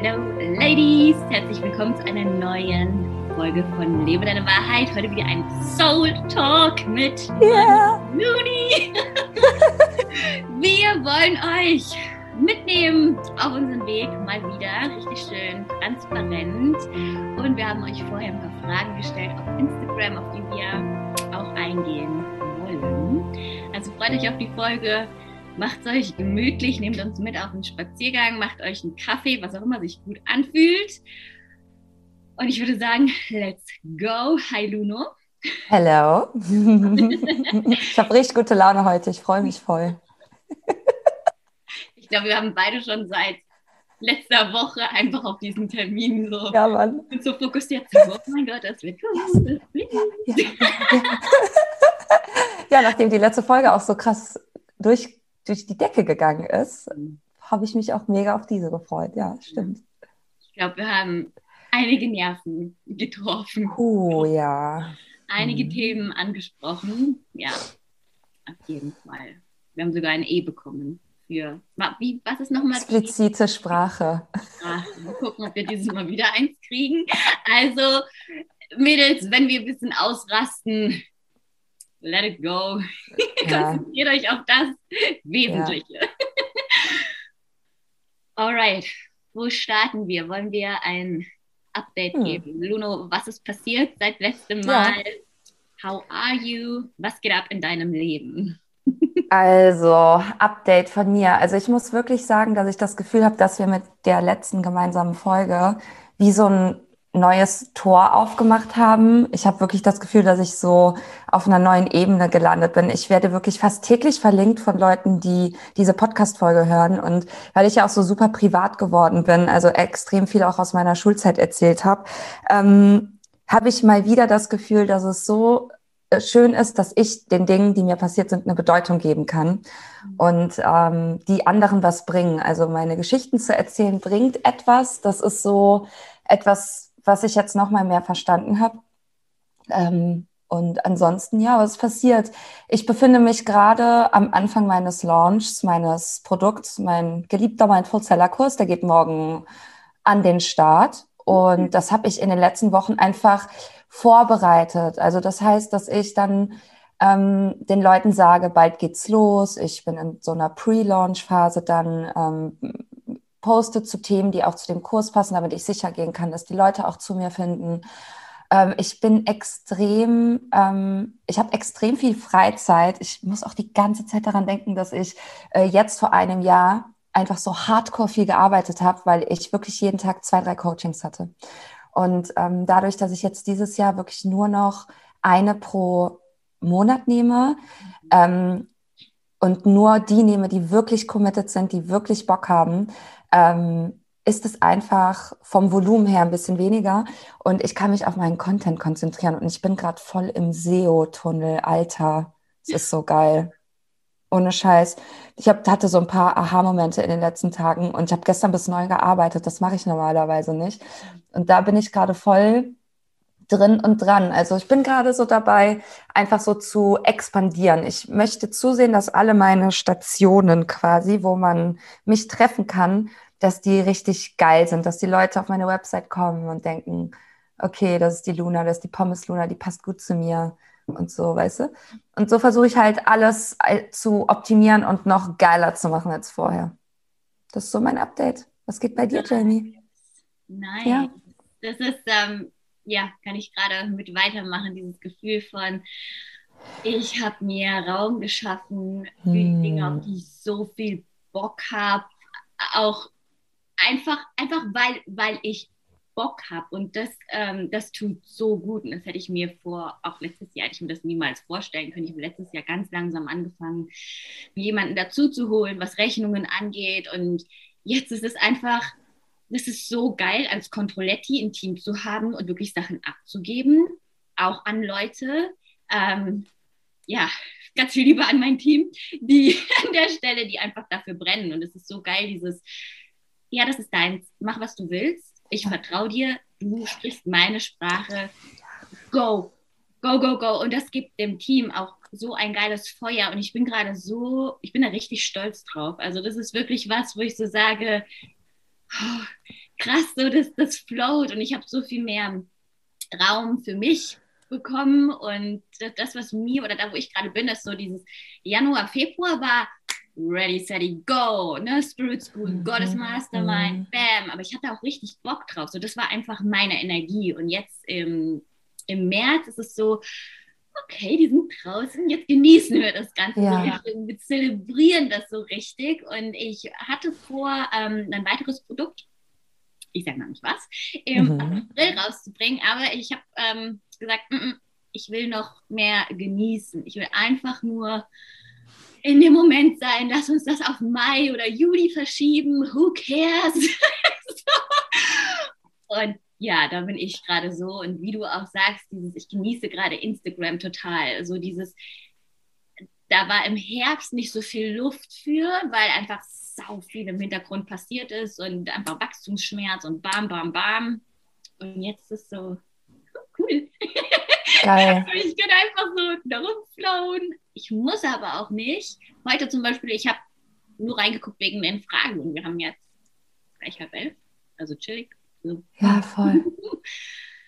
Hallo Ladies, herzlich willkommen zu einer neuen Folge von Lebe deine Wahrheit. Heute wieder ein Soul Talk mit yeah. Wir wollen euch mitnehmen auf unseren Weg mal wieder. Richtig schön transparent. Und wir haben euch vorher ein paar Fragen gestellt auf Instagram, auf die wir auch eingehen wollen. Also freut euch auf die Folge. Macht es euch gemütlich, nehmt uns mit auf einen Spaziergang, macht euch einen Kaffee, was auch immer sich gut anfühlt. Und ich würde sagen, let's go. Hi Luno. Hello. ich habe richtig gute Laune heute. Ich freue mich voll. ich glaube, wir haben beide schon seit letzter Woche einfach auf diesen Termin so, ja, Mann. sind so fokussiert. oh mein Gott, das wird. Ja, ja. ja, nachdem die letzte Folge auch so krass durch durch die Decke gegangen ist, mhm. habe ich mich auch mega auf diese gefreut. Ja, stimmt. Ich glaube, wir haben einige Nerven getroffen. Oh ja. Einige mhm. Themen angesprochen. Ja, auf jeden Fall. Wir haben sogar ein E bekommen für, wie, was ist nochmal? Explizite Sprache. Sprache. Mal gucken, ob wir dieses Mal wieder eins kriegen. Also, Mädels, wenn wir ein bisschen ausrasten, let it go. Ja. Konzentriert euch auf das Wesentliche. Ja. Alright, wo starten wir? Wollen wir ein Update hm. geben? Luno, was ist passiert seit letztem Mal? Ja. How are you? Was geht ab in deinem Leben? Also, Update von mir. Also, ich muss wirklich sagen, dass ich das Gefühl habe, dass wir mit der letzten gemeinsamen Folge wie so ein neues Tor aufgemacht haben. Ich habe wirklich das Gefühl, dass ich so auf einer neuen Ebene gelandet bin. Ich werde wirklich fast täglich verlinkt von Leuten, die diese Podcast-Folge hören. Und weil ich ja auch so super privat geworden bin, also extrem viel auch aus meiner Schulzeit erzählt habe, ähm, habe ich mal wieder das Gefühl, dass es so äh, schön ist, dass ich den Dingen, die mir passiert sind, eine Bedeutung geben kann und ähm, die anderen was bringen. Also meine Geschichten zu erzählen bringt etwas. Das ist so etwas, was ich jetzt noch mal mehr verstanden habe. Ähm, und ansonsten, ja, was passiert? Ich befinde mich gerade am Anfang meines Launchs, meines Produkts, mein geliebter Mindful Seller Kurs, der geht morgen an den Start. Und das habe ich in den letzten Wochen einfach vorbereitet. Also das heißt, dass ich dann ähm, den Leuten sage, bald geht's los. Ich bin in so einer Pre-Launch-Phase dann ähm, poste zu Themen, die auch zu dem Kurs passen, damit ich sicher gehen kann, dass die Leute auch zu mir finden. Ähm, ich bin extrem, ähm, ich habe extrem viel Freizeit. Ich muss auch die ganze Zeit daran denken, dass ich äh, jetzt vor einem Jahr einfach so hardcore viel gearbeitet habe, weil ich wirklich jeden Tag zwei, drei Coachings hatte. Und ähm, dadurch, dass ich jetzt dieses Jahr wirklich nur noch eine pro Monat nehme, ähm, und nur die nehme, die wirklich committed sind, die wirklich Bock haben, ähm, ist es einfach vom Volumen her ein bisschen weniger und ich kann mich auf meinen Content konzentrieren und ich bin gerade voll im SEO-Tunnel, Alter. Es ist so geil. Ohne Scheiß. Ich hab, hatte so ein paar Aha-Momente in den letzten Tagen und ich habe gestern bis neun gearbeitet. Das mache ich normalerweise nicht. Und da bin ich gerade voll drin und dran. Also ich bin gerade so dabei, einfach so zu expandieren. Ich möchte zusehen, dass alle meine Stationen quasi, wo man mich treffen kann, dass die richtig geil sind, dass die Leute auf meine Website kommen und denken, okay, das ist die Luna, das ist die Pommes Luna, die passt gut zu mir und so, weißt du? Und so versuche ich halt alles äh, zu optimieren und noch geiler zu machen als vorher. Das ist so mein Update. Was geht bei dir, Jamie? Nein. Ja? Das ist ähm, ja, kann ich gerade mit weitermachen, dieses Gefühl von, ich habe mir Raum geschaffen für hm. die Dinge, auf die ich so viel Bock habe. Auch einfach, einfach weil, weil ich Bock habe. Und das, ähm, das tut so gut. Und das hätte ich mir vor, auch letztes Jahr, hätte ich mir das niemals vorstellen können. Ich habe letztes Jahr ganz langsam angefangen, jemanden dazu zu holen, was Rechnungen angeht. Und jetzt ist es einfach das ist so geil, als Controletti im Team zu haben und wirklich Sachen abzugeben, auch an Leute. Ähm, ja, ganz viel Liebe an mein Team, die an der Stelle, die einfach dafür brennen. Und es ist so geil, dieses, ja, das ist deins, mach was du willst, ich vertraue dir, du sprichst meine Sprache, go, go, go, go. Und das gibt dem Team auch so ein geiles Feuer. Und ich bin gerade so, ich bin da richtig stolz drauf. Also das ist wirklich was, wo ich so sage, krass, so das, das float. Und ich habe so viel mehr Raum für mich bekommen. Und das, was mir oder da, wo ich gerade bin, ist so dieses Januar, Februar war ready, steady, go, ne, Spirit School, mhm. Goddess Mastermind, mhm. bam, aber ich hatte auch richtig Bock drauf, so das war einfach meine Energie. Und jetzt im, im März ist es so, okay, die sind draußen, jetzt genießen wir das Ganze ja. wir zelebrieren das so richtig und ich hatte vor, ähm, ein weiteres Produkt ich sage noch nicht was, im mhm. April rauszubringen. Aber ich habe ähm, gesagt, mm -mm, ich will noch mehr genießen. Ich will einfach nur in dem Moment sein, lass uns das auf Mai oder Juli verschieben. Who cares? so. Und ja, da bin ich gerade so. Und wie du auch sagst, dieses, ich genieße gerade Instagram total. So dieses, da war im Herbst nicht so viel Luft für, weil einfach sau viel im Hintergrund passiert ist und einfach Wachstumsschmerz und bam, bam, bam. Und jetzt ist es so cool. Geil. ich kann einfach so darum flowen. Ich muss aber auch nicht. Heute zum Beispiel, ich habe nur reingeguckt wegen den Fragen und wir haben jetzt gleich halb elf, also chillig. Ja, voll.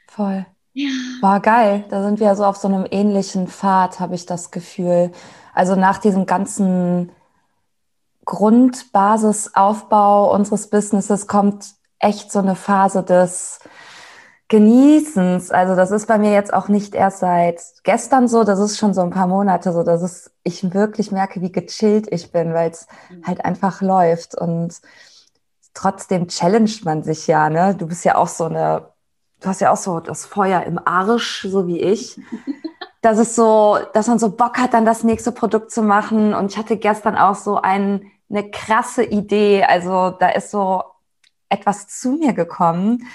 voll. Ja. War geil. Da sind wir ja so auf so einem ähnlichen Pfad, habe ich das Gefühl. Also nach diesem ganzen Grundbasisaufbau unseres Businesses kommt echt so eine Phase des Genießens. Also das ist bei mir jetzt auch nicht erst seit gestern so, das ist schon so ein paar Monate so, dass ich wirklich merke, wie gechillt ich bin, weil es mhm. halt einfach läuft und trotzdem challenged man sich ja, ne? Du bist ja auch so eine, du hast ja auch so das Feuer im Arsch, so wie ich. dass es so, dass man so Bock hat, dann das nächste Produkt zu machen. Und ich hatte gestern auch so einen eine krasse Idee. Also da ist so etwas zu mir gekommen,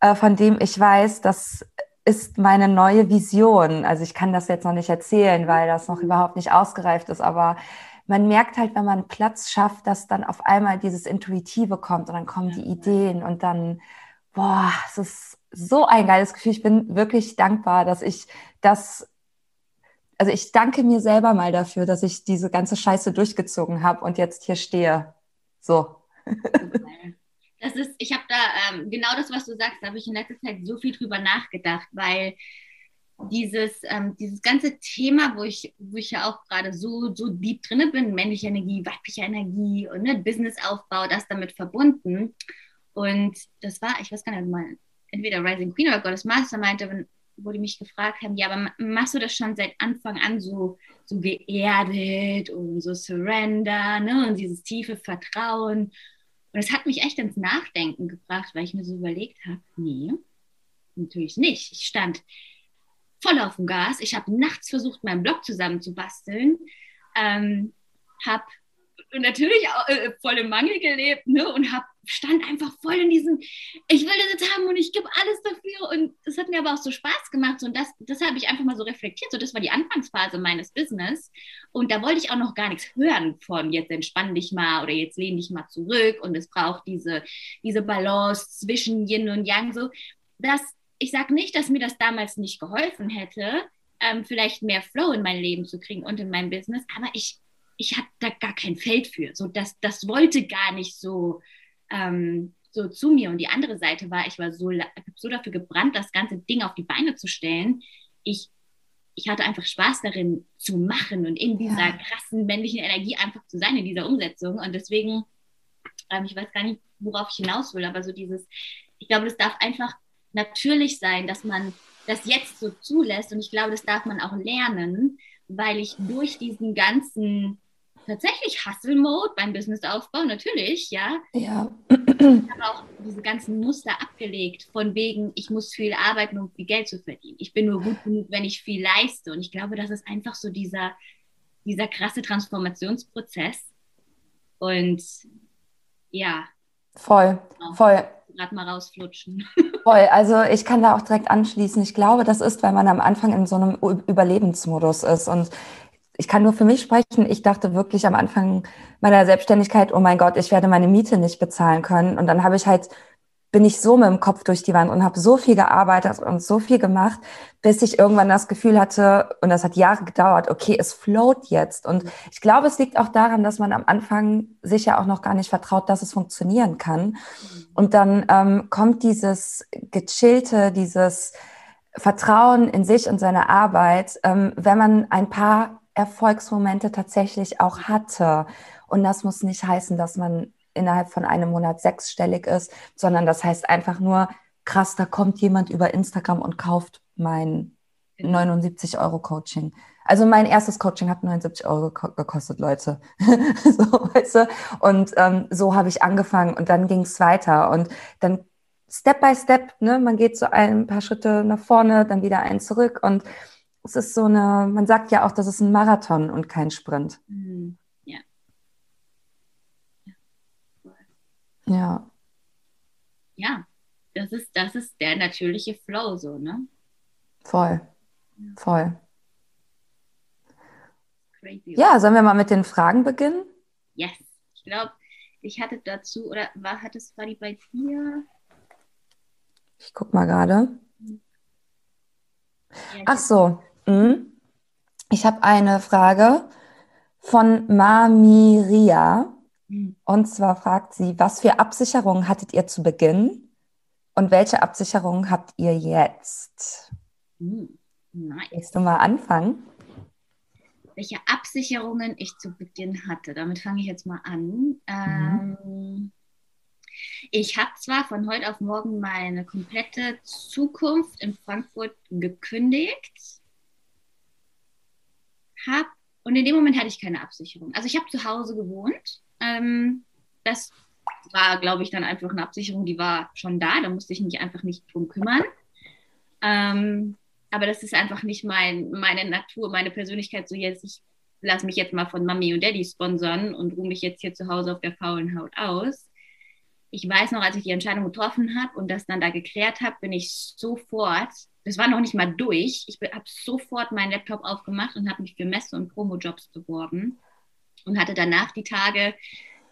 äh, von dem ich weiß, das ist meine neue Vision. Also ich kann das jetzt noch nicht erzählen, weil das noch überhaupt nicht ausgereift ist, aber man merkt halt, wenn man Platz schafft, dass dann auf einmal dieses Intuitive kommt und dann kommen die Ideen und dann, boah, es ist so ein geiles Gefühl. Ich bin wirklich dankbar, dass ich das also ich danke mir selber mal dafür, dass ich diese ganze Scheiße durchgezogen habe und jetzt hier stehe. So. Das ist, ich habe da ähm, genau das, was du sagst, da habe ich in letzter Zeit so viel drüber nachgedacht, weil dieses, ähm, dieses ganze Thema, wo ich, wo ich ja auch gerade so, so deep drin bin, männliche Energie, weibliche Energie und ne, Businessaufbau, das damit verbunden. Und das war, ich weiß gar nicht mal, entweder Rising Queen oder Goddess Master meinte, wo die mich gefragt haben, ja, aber machst du das schon seit Anfang an so, so geerdet und so Surrender ne? und dieses tiefe Vertrauen? Und es hat mich echt ins Nachdenken gebracht, weil ich mir so überlegt habe, nee, natürlich nicht. Ich stand voll auf dem Gas. Ich habe nachts versucht, meinen Blog zusammenzubasteln, ähm, habe natürlich auch, äh, voll im Mangel gelebt ne? und hab, stand einfach voll in diesem, ich will das jetzt haben und ich gebe alles dafür. Und es hat mir aber auch so Spaß gemacht. So, und das, das habe ich einfach mal so reflektiert. So, das war die Anfangsphase meines Business. Und da wollte ich auch noch gar nichts hören von jetzt entspann dich mal oder jetzt lehn dich mal zurück. Und es braucht diese, diese Balance zwischen Yin und Yang. So, das, ich sage nicht, dass mir das damals nicht geholfen hätte, ähm, vielleicht mehr Flow in mein Leben zu kriegen und in mein Business. Aber ich ich hatte da gar kein Feld für. So, das, das wollte gar nicht so, ähm, so zu mir. Und die andere Seite war, ich war so, so dafür gebrannt, das ganze Ding auf die Beine zu stellen. Ich, ich hatte einfach Spaß darin zu machen und in dieser ja. krassen männlichen Energie einfach zu sein, in dieser Umsetzung. Und deswegen, ähm, ich weiß gar nicht, worauf ich hinaus will, aber so dieses, ich glaube, das darf einfach natürlich sein, dass man das jetzt so zulässt. Und ich glaube, das darf man auch lernen, weil ich durch diesen ganzen tatsächlich Hustle-Mode beim Businessaufbau, natürlich, ja. Ja. Ich habe auch diese ganzen Muster abgelegt, von wegen, ich muss viel arbeiten, um viel Geld zu verdienen. Ich bin nur gut genug, wenn ich viel leiste. Und ich glaube, das ist einfach so dieser, dieser krasse Transformationsprozess. Und ja. Voll, genau. voll. Gerade mal rausflutschen. Voll, also ich kann da auch direkt anschließen. Ich glaube, das ist, weil man am Anfang in so einem Überlebensmodus ist. Und ich kann nur für mich sprechen. Ich dachte wirklich am Anfang meiner Selbstständigkeit, oh mein Gott, ich werde meine Miete nicht bezahlen können. Und dann habe ich halt bin ich so mit dem Kopf durch die Wand und habe so viel gearbeitet und so viel gemacht, bis ich irgendwann das Gefühl hatte, und das hat Jahre gedauert, okay, es float jetzt. Und ich glaube, es liegt auch daran, dass man am Anfang sich ja auch noch gar nicht vertraut, dass es funktionieren kann. Und dann ähm, kommt dieses gechillte, dieses Vertrauen in sich und seine Arbeit, ähm, wenn man ein paar Erfolgsmomente tatsächlich auch hatte. Und das muss nicht heißen, dass man innerhalb von einem Monat sechsstellig ist, sondern das heißt einfach nur, krass, da kommt jemand über Instagram und kauft mein 79 genau. Euro Coaching. Also mein erstes Coaching hat 79 Euro gekostet, Leute. so, weißt du? Und ähm, so habe ich angefangen und dann ging es weiter. Und dann Step by Step, ne, man geht so ein paar Schritte nach vorne, dann wieder einen zurück. Und es ist so eine, man sagt ja auch, das ist ein Marathon und kein Sprint. Mhm. Ja. Ja, das ist, das ist der natürliche Flow so, ne? Voll. Voll. Crazy. Ja, sollen wir mal mit den Fragen beginnen? Yes. Ich glaube, ich hatte dazu, oder war, hat es, war die bei dir? Ich guck mal gerade. Ja, Ach so. Mhm. Ich habe eine Frage von Mamiria. Und zwar fragt sie, was für Absicherungen hattet ihr zu Beginn und welche Absicherungen habt ihr jetzt? Nice. Willst du mal anfangen? Welche Absicherungen ich zu Beginn hatte, damit fange ich jetzt mal an. Mhm. Ähm, ich habe zwar von heute auf morgen meine komplette Zukunft in Frankfurt gekündigt, hab, und in dem Moment hatte ich keine Absicherung. Also ich habe zu Hause gewohnt ähm, das war, glaube ich, dann einfach eine Absicherung, die war schon da. Da musste ich mich einfach nicht drum kümmern. Ähm, aber das ist einfach nicht mein, meine Natur, meine Persönlichkeit. So jetzt, ich lasse mich jetzt mal von Mami und Daddy sponsern und ruhe mich jetzt hier zu Hause auf der faulen Haut aus. Ich weiß noch, als ich die Entscheidung getroffen habe und das dann da geklärt habe, bin ich sofort, das war noch nicht mal durch, ich habe sofort meinen Laptop aufgemacht und habe mich für Messe- und Promo-Jobs beworben und hatte danach die Tage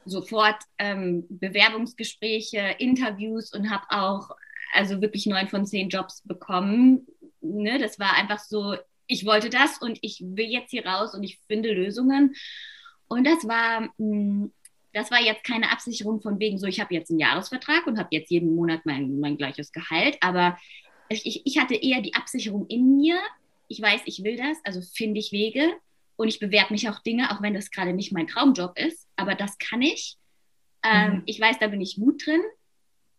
sofort ähm, Bewerbungsgespräche, Interviews und habe auch also wirklich neun von zehn Jobs bekommen. Ne? Das war einfach so, ich wollte das und ich will jetzt hier raus und ich finde Lösungen. Und das war, hm, das war jetzt keine Absicherung von wegen so, ich habe jetzt einen Jahresvertrag und habe jetzt jeden Monat mein, mein gleiches Gehalt, aber ich, ich hatte eher die Absicherung in mir. Ich weiß, ich will das, also finde ich Wege und ich bewerbe mich auch Dinge, auch wenn das gerade nicht mein Traumjob ist, aber das kann ich. Ähm, mhm. Ich weiß, da bin ich gut drin.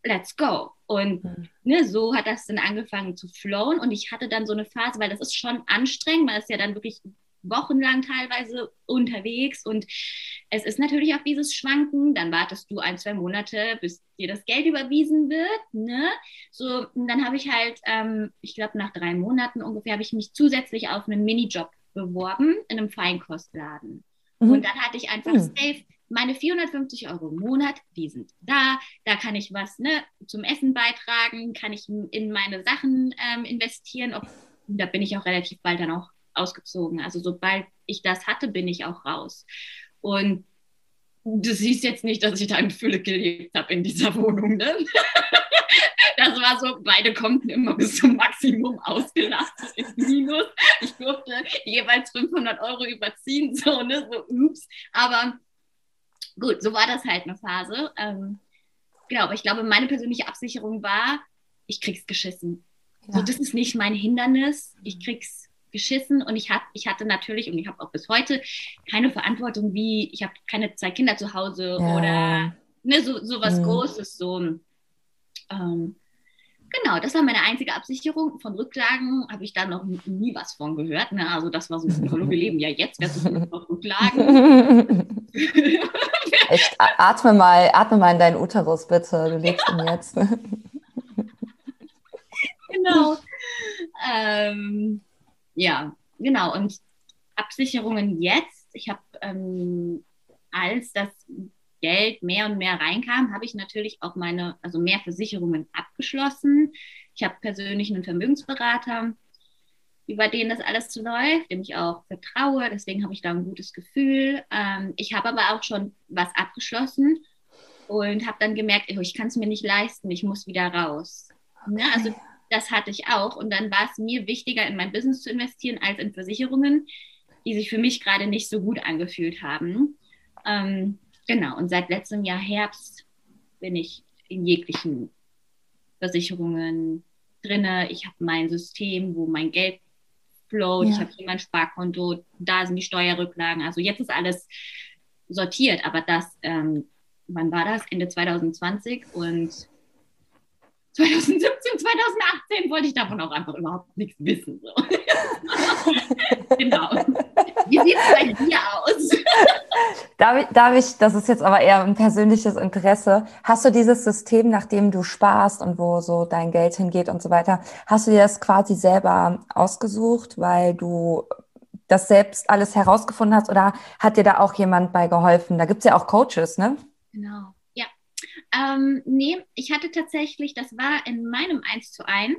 Let's go. Und mhm. ne, so hat das dann angefangen zu flowen. Und ich hatte dann so eine Phase, weil das ist schon anstrengend, man ist ja dann wirklich wochenlang teilweise unterwegs und es ist natürlich auch dieses Schwanken, dann wartest du ein, zwei Monate, bis dir das Geld überwiesen wird, ne? So, und dann habe ich halt, ähm, ich glaube nach drei Monaten ungefähr, habe ich mich zusätzlich auf einen Minijob beworben in einem Feinkostladen. Mhm. Und dann hatte ich einfach mhm. safe meine 450 Euro im Monat, die sind da. Da kann ich was ne, zum Essen beitragen, kann ich in meine Sachen ähm, investieren. Ob, da bin ich auch relativ bald dann auch ausgezogen. Also sobald ich das hatte, bin ich auch raus. Und du siehst jetzt nicht, dass ich da in Fülle gelebt habe in dieser Wohnung. Ne? Das war so, beide konnten immer bis zum Maximum ausgelastet ins Minus. Ich durfte jeweils 500 Euro überziehen, so, ne, so, ups. Aber gut, so war das halt eine Phase. Ähm, genau, aber ich glaube, meine persönliche Absicherung war, ich krieg's geschissen. Ja. So, das ist nicht mein Hindernis. Ich krieg's geschissen und ich, hab, ich hatte natürlich und ich habe auch bis heute keine Verantwortung wie, ich habe keine zwei Kinder zu Hause ja. oder ne, so, so was mhm. Großes. So. Ähm, Genau, das war meine einzige Absicherung. Von Rücklagen habe ich da noch nie was von gehört. Ne? Also das war so, hallo, wir leben ja jetzt, wer ist noch Rücklagen? Echt, atme mal, atme mal in deinen Uterus, bitte. Du lebst ihn jetzt. genau. Ähm, ja, genau. Und Absicherungen jetzt. Ich habe, ähm, als das Geld mehr und mehr reinkam, habe ich natürlich auch meine, also mehr Versicherungen abgeschlossen. Ich habe persönlich einen Vermögensberater, über den das alles läuft, dem ich auch vertraue. Deswegen habe ich da ein gutes Gefühl. Ähm, ich habe aber auch schon was abgeschlossen. und habe dann gemerkt, oh, ich kann es mir nicht leisten, ich muss wieder raus. Ne? Also das hatte ich auch und dann war es mir wichtiger, in mein Business zu investieren, als in Versicherungen, die sich für mich gerade nicht so gut angefühlt haben. Ähm, genau, und seit letztem Jahr Herbst bin ich in jeglichen Versicherungen drinne. Ich habe mein System, wo mein Geld float. Ja. Ich habe hier mein Sparkonto, da sind die Steuerrücklagen. Also jetzt ist alles sortiert, aber das, ähm, wann war das? Ende 2020 und 2017, 2018 wollte ich davon auch einfach überhaupt nichts wissen. So. genau. Wie sieht es bei dir aus? Darf ich, darf ich, das ist jetzt aber eher ein persönliches Interesse, hast du dieses System, nachdem du sparst und wo so dein Geld hingeht und so weiter, hast du dir das quasi selber ausgesucht, weil du das selbst alles herausgefunden hast oder hat dir da auch jemand bei geholfen? Da gibt es ja auch Coaches, ne? Genau. Ähm, nee, ich hatte tatsächlich, das war in meinem 1 zu 1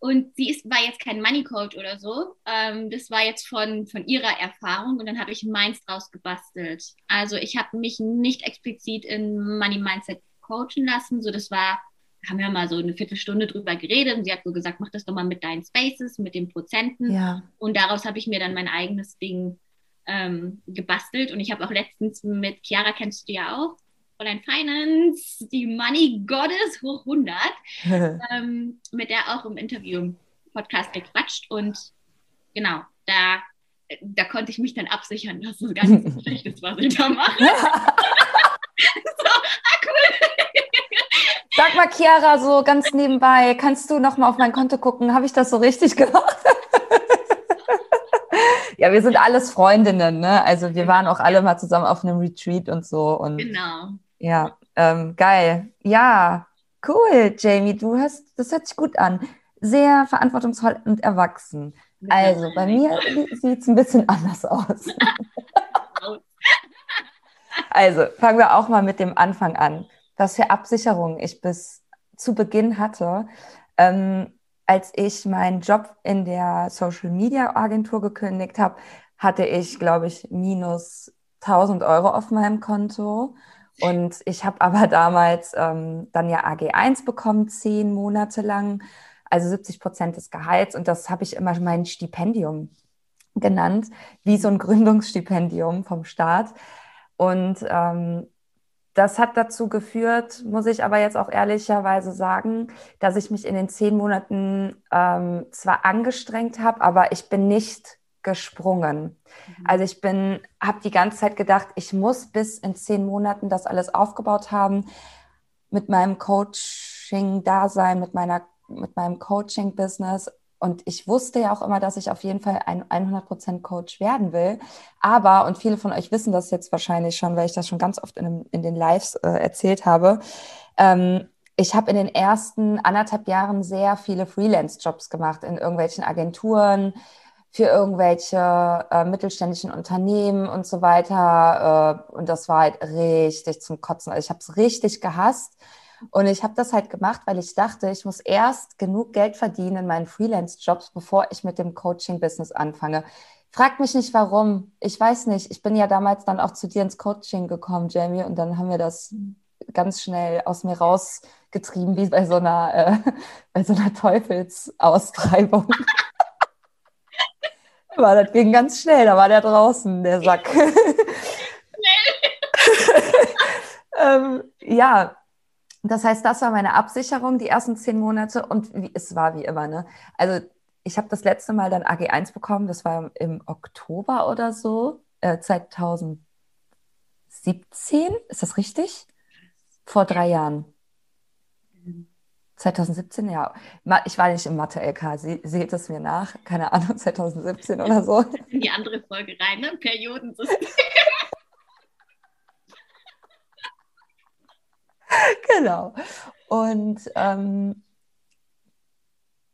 und sie ist, war jetzt kein Money Coach oder so. Ähm, das war jetzt von, von ihrer Erfahrung und dann habe ich meins draus gebastelt. Also ich habe mich nicht explizit in Money Mindset coachen lassen. So, das war, haben wir mal so eine Viertelstunde drüber geredet und sie hat so gesagt, mach das doch mal mit deinen Spaces, mit den Prozenten. Ja. Und daraus habe ich mir dann mein eigenes Ding ähm, gebastelt. Und ich habe auch letztens mit Chiara, kennst du ja auch, Fräulein Finance, die Money Goddess hoch 100, ähm, mit der auch im Interview-Podcast gequatscht. Und genau, da, da konnte ich mich dann absichern, dass es gar nicht so schlecht ist, was ich da mache. so, ah, cool. Sag mal, Chiara, so ganz nebenbei, kannst du noch mal auf mein Konto gucken? Habe ich das so richtig gemacht? ja, wir sind alles Freundinnen, ne? Also wir waren auch alle mal zusammen auf einem Retreat und so. Und genau. Ja, ähm, geil. Ja, cool, Jamie. Du hast, das hört sich gut an. Sehr verantwortungsvoll und erwachsen. Also, bei mir sieht es ein bisschen anders aus. also, fangen wir auch mal mit dem Anfang an. Was für Absicherungen ich bis zu Beginn hatte. Ähm, als ich meinen Job in der Social Media Agentur gekündigt habe, hatte ich, glaube ich, minus 1000 Euro auf meinem Konto und ich habe aber damals ähm, dann ja AG1 bekommen, zehn Monate lang, also 70 Prozent des Gehalts. Und das habe ich immer mein Stipendium genannt, wie so ein Gründungsstipendium vom Staat. Und ähm, das hat dazu geführt, muss ich aber jetzt auch ehrlicherweise sagen, dass ich mich in den zehn Monaten ähm, zwar angestrengt habe, aber ich bin nicht gesprungen. Mhm. Also ich bin, habe die ganze Zeit gedacht, ich muss bis in zehn Monaten das alles aufgebaut haben, mit meinem Coaching-Dasein, mit meiner, mit meinem Coaching-Business. Und ich wusste ja auch immer, dass ich auf jeden Fall ein 100% Coach werden will. Aber, und viele von euch wissen das jetzt wahrscheinlich schon, weil ich das schon ganz oft in, in den Lives äh, erzählt habe, ähm, ich habe in den ersten anderthalb Jahren sehr viele Freelance-Jobs gemacht in irgendwelchen Agenturen, für irgendwelche äh, mittelständischen Unternehmen und so weiter. Äh, und das war halt richtig zum Kotzen. Also ich habe es richtig gehasst. Und ich habe das halt gemacht, weil ich dachte, ich muss erst genug Geld verdienen in meinen Freelance-Jobs, bevor ich mit dem Coaching-Business anfange. Frag mich nicht warum. Ich weiß nicht. Ich bin ja damals dann auch zu dir ins Coaching gekommen, Jamie, und dann haben wir das ganz schnell aus mir rausgetrieben, wie bei so einer, äh, bei so einer Teufelsaustreibung war, das ging ganz schnell, da war der draußen, der Sack. ähm, ja, das heißt, das war meine Absicherung die ersten zehn Monate und wie, es war wie immer. Ne? Also ich habe das letzte Mal dann AG1 bekommen, das war im Oktober oder so, äh, 2017, ist das richtig? Vor drei Jahren. 2017, ja. Ich war nicht im Mathe-LK, Sie, seht es mir nach. Keine Ahnung, 2017 oder so. In die andere Folge rein, ne? Periodensystem. genau. Und ähm,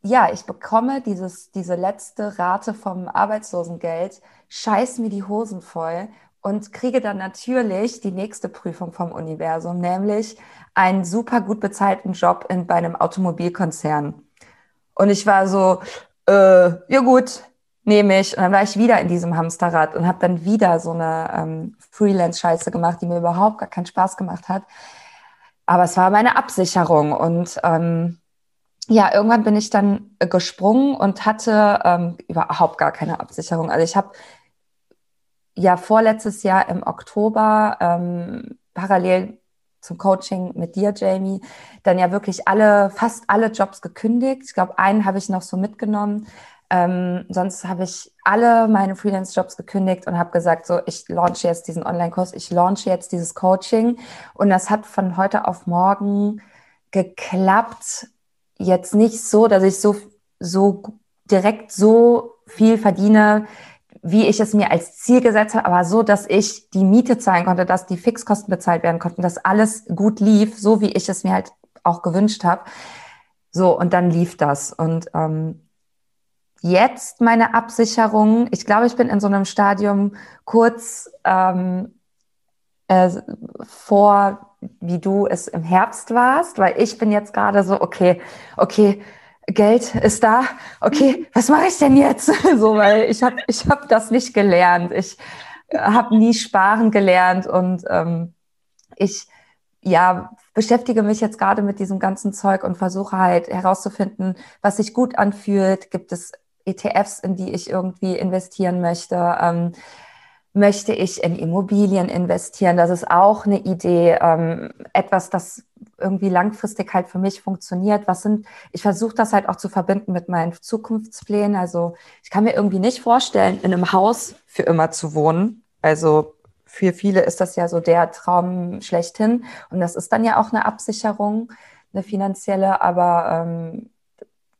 ja, ich bekomme dieses, diese letzte Rate vom Arbeitslosengeld, scheiß mir die Hosen voll und kriege dann natürlich die nächste Prüfung vom Universum, nämlich einen super gut bezahlten Job in, bei einem Automobilkonzern. Und ich war so, äh, ja gut, nehme ich. Und dann war ich wieder in diesem Hamsterrad und habe dann wieder so eine ähm, Freelance-Scheiße gemacht, die mir überhaupt gar keinen Spaß gemacht hat. Aber es war meine Absicherung und ähm, ja, irgendwann bin ich dann gesprungen und hatte ähm, überhaupt gar keine Absicherung. Also ich habe ja vorletztes Jahr im Oktober ähm, parallel zum Coaching mit dir, Jamie, dann ja wirklich alle, fast alle Jobs gekündigt. Ich glaube, einen habe ich noch so mitgenommen. Ähm, sonst habe ich alle meine Freelance-Jobs gekündigt und habe gesagt, so, ich launche jetzt diesen Online-Kurs, ich launche jetzt dieses Coaching. Und das hat von heute auf morgen geklappt. Jetzt nicht so, dass ich so, so direkt so viel verdiene, wie ich es mir als Ziel gesetzt habe, aber so, dass ich die Miete zahlen konnte, dass die Fixkosten bezahlt werden konnten, dass alles gut lief, so wie ich es mir halt auch gewünscht habe. So, und dann lief das. Und ähm, jetzt meine Absicherung, ich glaube, ich bin in so einem Stadium kurz ähm, äh, vor, wie du es im Herbst warst, weil ich bin jetzt gerade so, okay, okay, Geld ist da, okay, was mache ich denn jetzt? so, weil ich habe ich hab das nicht gelernt. Ich habe nie sparen gelernt und ähm, ich ja beschäftige mich jetzt gerade mit diesem ganzen Zeug und versuche halt herauszufinden, was sich gut anfühlt. Gibt es ETFs, in die ich irgendwie investieren möchte? Ähm, möchte ich in Immobilien investieren? Das ist auch eine Idee, ähm, etwas, das irgendwie langfristig halt für mich funktioniert. Was sind, ich versuche das halt auch zu verbinden mit meinen Zukunftsplänen. Also ich kann mir irgendwie nicht vorstellen, in einem Haus für immer zu wohnen. Also für viele ist das ja so der Traum schlechthin. Und das ist dann ja auch eine Absicherung, eine finanzielle. Aber ähm,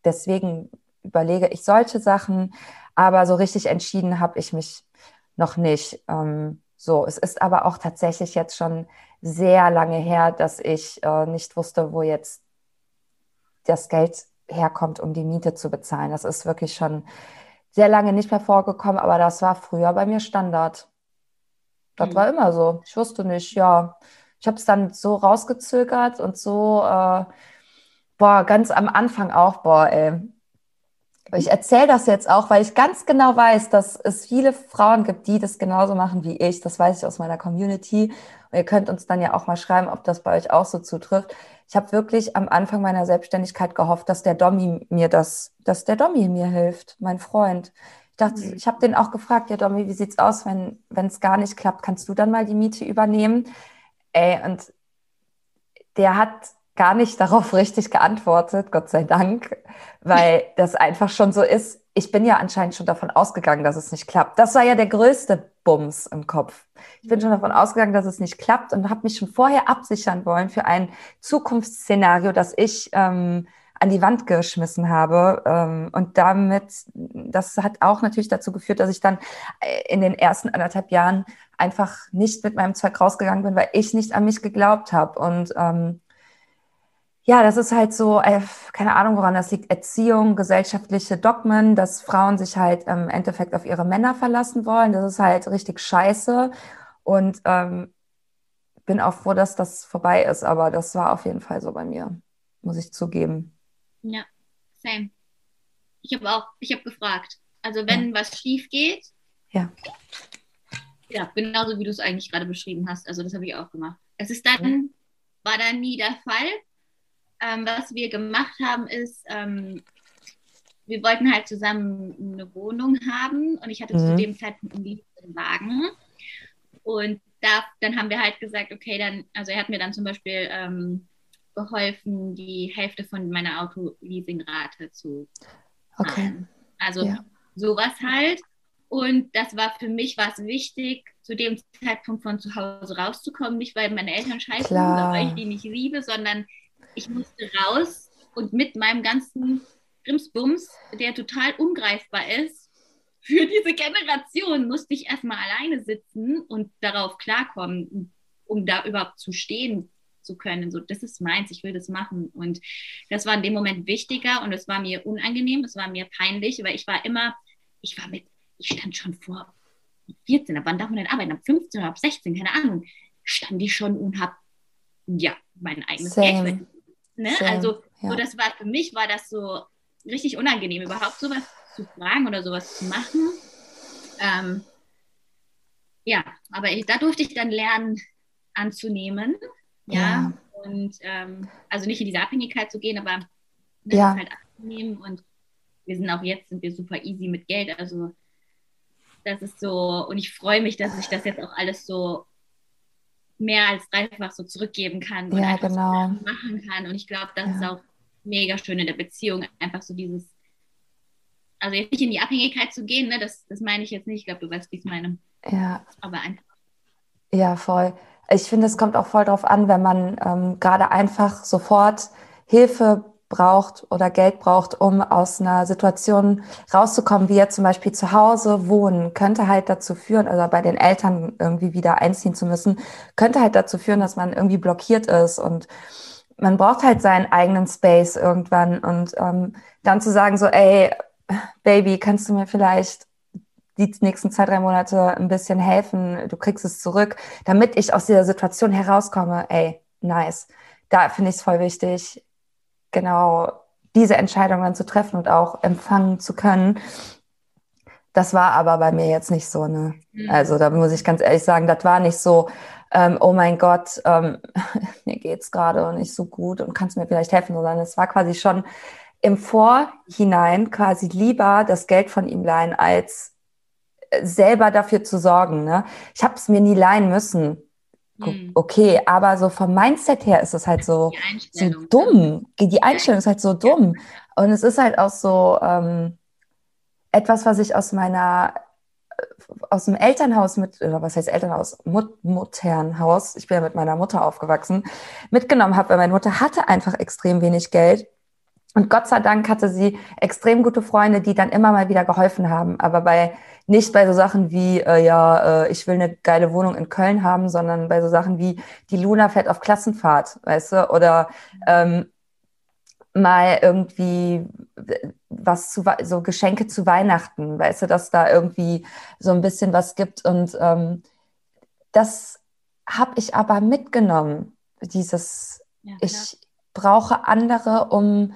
deswegen überlege ich solche Sachen, aber so richtig entschieden habe ich mich noch nicht. Ähm, so, es ist aber auch tatsächlich jetzt schon sehr lange her, dass ich äh, nicht wusste, wo jetzt das Geld herkommt, um die Miete zu bezahlen. Das ist wirklich schon sehr lange nicht mehr vorgekommen, aber das war früher bei mir Standard. Das mhm. war immer so. Ich wusste nicht, ja. Ich habe es dann so rausgezögert und so, äh, boah, ganz am Anfang auch, boah, ey, ich erzähle das jetzt auch, weil ich ganz genau weiß, dass es viele Frauen gibt, die das genauso machen wie ich. Das weiß ich aus meiner Community. Und ihr könnt uns dann ja auch mal schreiben, ob das bei euch auch so zutrifft. Ich habe wirklich am Anfang meiner Selbstständigkeit gehofft, dass der Domi mir das, dass der Domi mir hilft, mein Freund. Ich dachte, mhm. ich habe den auch gefragt, ja Domi, wie sieht's aus, wenn wenn es gar nicht klappt, kannst du dann mal die Miete übernehmen? Ey, und der hat gar nicht darauf richtig geantwortet, Gott sei Dank, weil das einfach schon so ist. Ich bin ja anscheinend schon davon ausgegangen, dass es nicht klappt. Das war ja der größte Bums im Kopf. Ich bin schon davon ausgegangen, dass es nicht klappt und habe mich schon vorher absichern wollen für ein Zukunftsszenario, das ich ähm, an die Wand geschmissen habe. Ähm, und damit, das hat auch natürlich dazu geführt, dass ich dann äh, in den ersten anderthalb Jahren einfach nicht mit meinem Zeug rausgegangen bin, weil ich nicht an mich geglaubt habe. Und ähm, ja, das ist halt so, äh, keine Ahnung, woran das liegt. Erziehung, gesellschaftliche Dogmen, dass Frauen sich halt im Endeffekt auf ihre Männer verlassen wollen. Das ist halt richtig scheiße. Und ähm, bin auch froh, dass das vorbei ist. Aber das war auf jeden Fall so bei mir, muss ich zugeben. Ja, same. Ich habe auch, ich habe gefragt. Also wenn ja. was schief geht. Ja. Ja, genauso wie du es eigentlich gerade beschrieben hast. Also das habe ich auch gemacht. Es ist dann, war dann nie der Fall ähm, was wir gemacht haben, ist, ähm, wir wollten halt zusammen eine Wohnung haben und ich hatte mhm. zu dem Zeitpunkt einen Wagen. Und da, dann haben wir halt gesagt, okay, dann, also er hat mir dann zum Beispiel ähm, geholfen, die Hälfte von meiner Auto-Leasingrate zu Okay. Also ja. sowas halt. Und das war für mich was wichtig, zu dem Zeitpunkt von zu Hause rauszukommen. Nicht, weil meine Eltern scheiße sind weil ich die nicht liebe, sondern ich musste raus und mit meinem ganzen Grimsbums, der total ungreifbar ist, für diese Generation musste ich erstmal alleine sitzen und darauf klarkommen, um da überhaupt zu stehen zu können. So, das ist meins, ich will das machen. Und das war in dem Moment wichtiger und es war mir unangenehm, es war mir peinlich, weil ich war immer, ich war mit, ich stand schon vor 14, ab wann darf man denn arbeiten? Ab 15 oder ab 16, keine Ahnung, stand ich schon und habe ja mein eigenes Same. Geld Ne? also ja. so das war für mich war das so richtig unangenehm, überhaupt sowas zu fragen oder sowas zu machen. Ähm, ja, aber ich, da durfte ich dann lernen anzunehmen. Ja. ja. Und ähm, also nicht in diese Abhängigkeit zu gehen, aber ne, ja. halt anzunehmen. Und wir sind auch jetzt, sind wir super easy mit Geld. Also das ist so, und ich freue mich, dass ich das jetzt auch alles so mehr als dreifach so zurückgeben kann und ja, einfach genau. so machen kann. Und ich glaube, das ja. ist auch mega schön in der Beziehung, einfach so dieses, also jetzt nicht in die Abhängigkeit zu gehen, ne, das, das meine ich jetzt nicht, ich glaube, du weißt, wie ich es meine. Ja. Aber einfach. Ja, voll. Ich finde, es kommt auch voll drauf an, wenn man ähm, gerade einfach sofort Hilfe braucht oder Geld braucht, um aus einer Situation rauszukommen, wie jetzt zum Beispiel zu Hause wohnen, könnte halt dazu führen, also bei den Eltern irgendwie wieder einziehen zu müssen, könnte halt dazu führen, dass man irgendwie blockiert ist und man braucht halt seinen eigenen Space irgendwann und ähm, dann zu sagen so, ey, Baby, kannst du mir vielleicht die nächsten zwei, drei Monate ein bisschen helfen, du kriegst es zurück, damit ich aus dieser Situation herauskomme, ey, nice. Da finde ich es voll wichtig, genau diese Entscheidung dann zu treffen und auch empfangen zu können. Das war aber bei mir jetzt nicht so, ne? Mhm. Also da muss ich ganz ehrlich sagen, das war nicht so, ähm, oh mein Gott, ähm, mir geht's gerade nicht so gut und kannst mir vielleicht helfen, sondern es war quasi schon im Vorhinein quasi lieber das Geld von ihm leihen, als äh, selber dafür zu sorgen. Ne? Ich habe es mir nie leihen müssen. Hm. Okay, aber so vom Mindset her ist es halt so, so dumm. Die Einstellung ist halt so dumm. Und es ist halt auch so ähm, etwas, was ich aus meiner äh, aus dem Elternhaus mit, oder was heißt Elternhaus? Mut Mutternhaus, ich bin ja mit meiner Mutter aufgewachsen, mitgenommen habe, weil meine Mutter hatte einfach extrem wenig Geld. Und Gott sei Dank hatte sie extrem gute Freunde, die dann immer mal wieder geholfen haben. Aber bei nicht bei so Sachen wie, äh, ja, äh, ich will eine geile Wohnung in Köln haben, sondern bei so Sachen wie, die Luna fährt auf Klassenfahrt, weißt du, oder ähm, mal irgendwie was zu, so Geschenke zu Weihnachten, weißt du, dass da irgendwie so ein bisschen was gibt. Und ähm, das habe ich aber mitgenommen, dieses, ja, ich brauche andere, um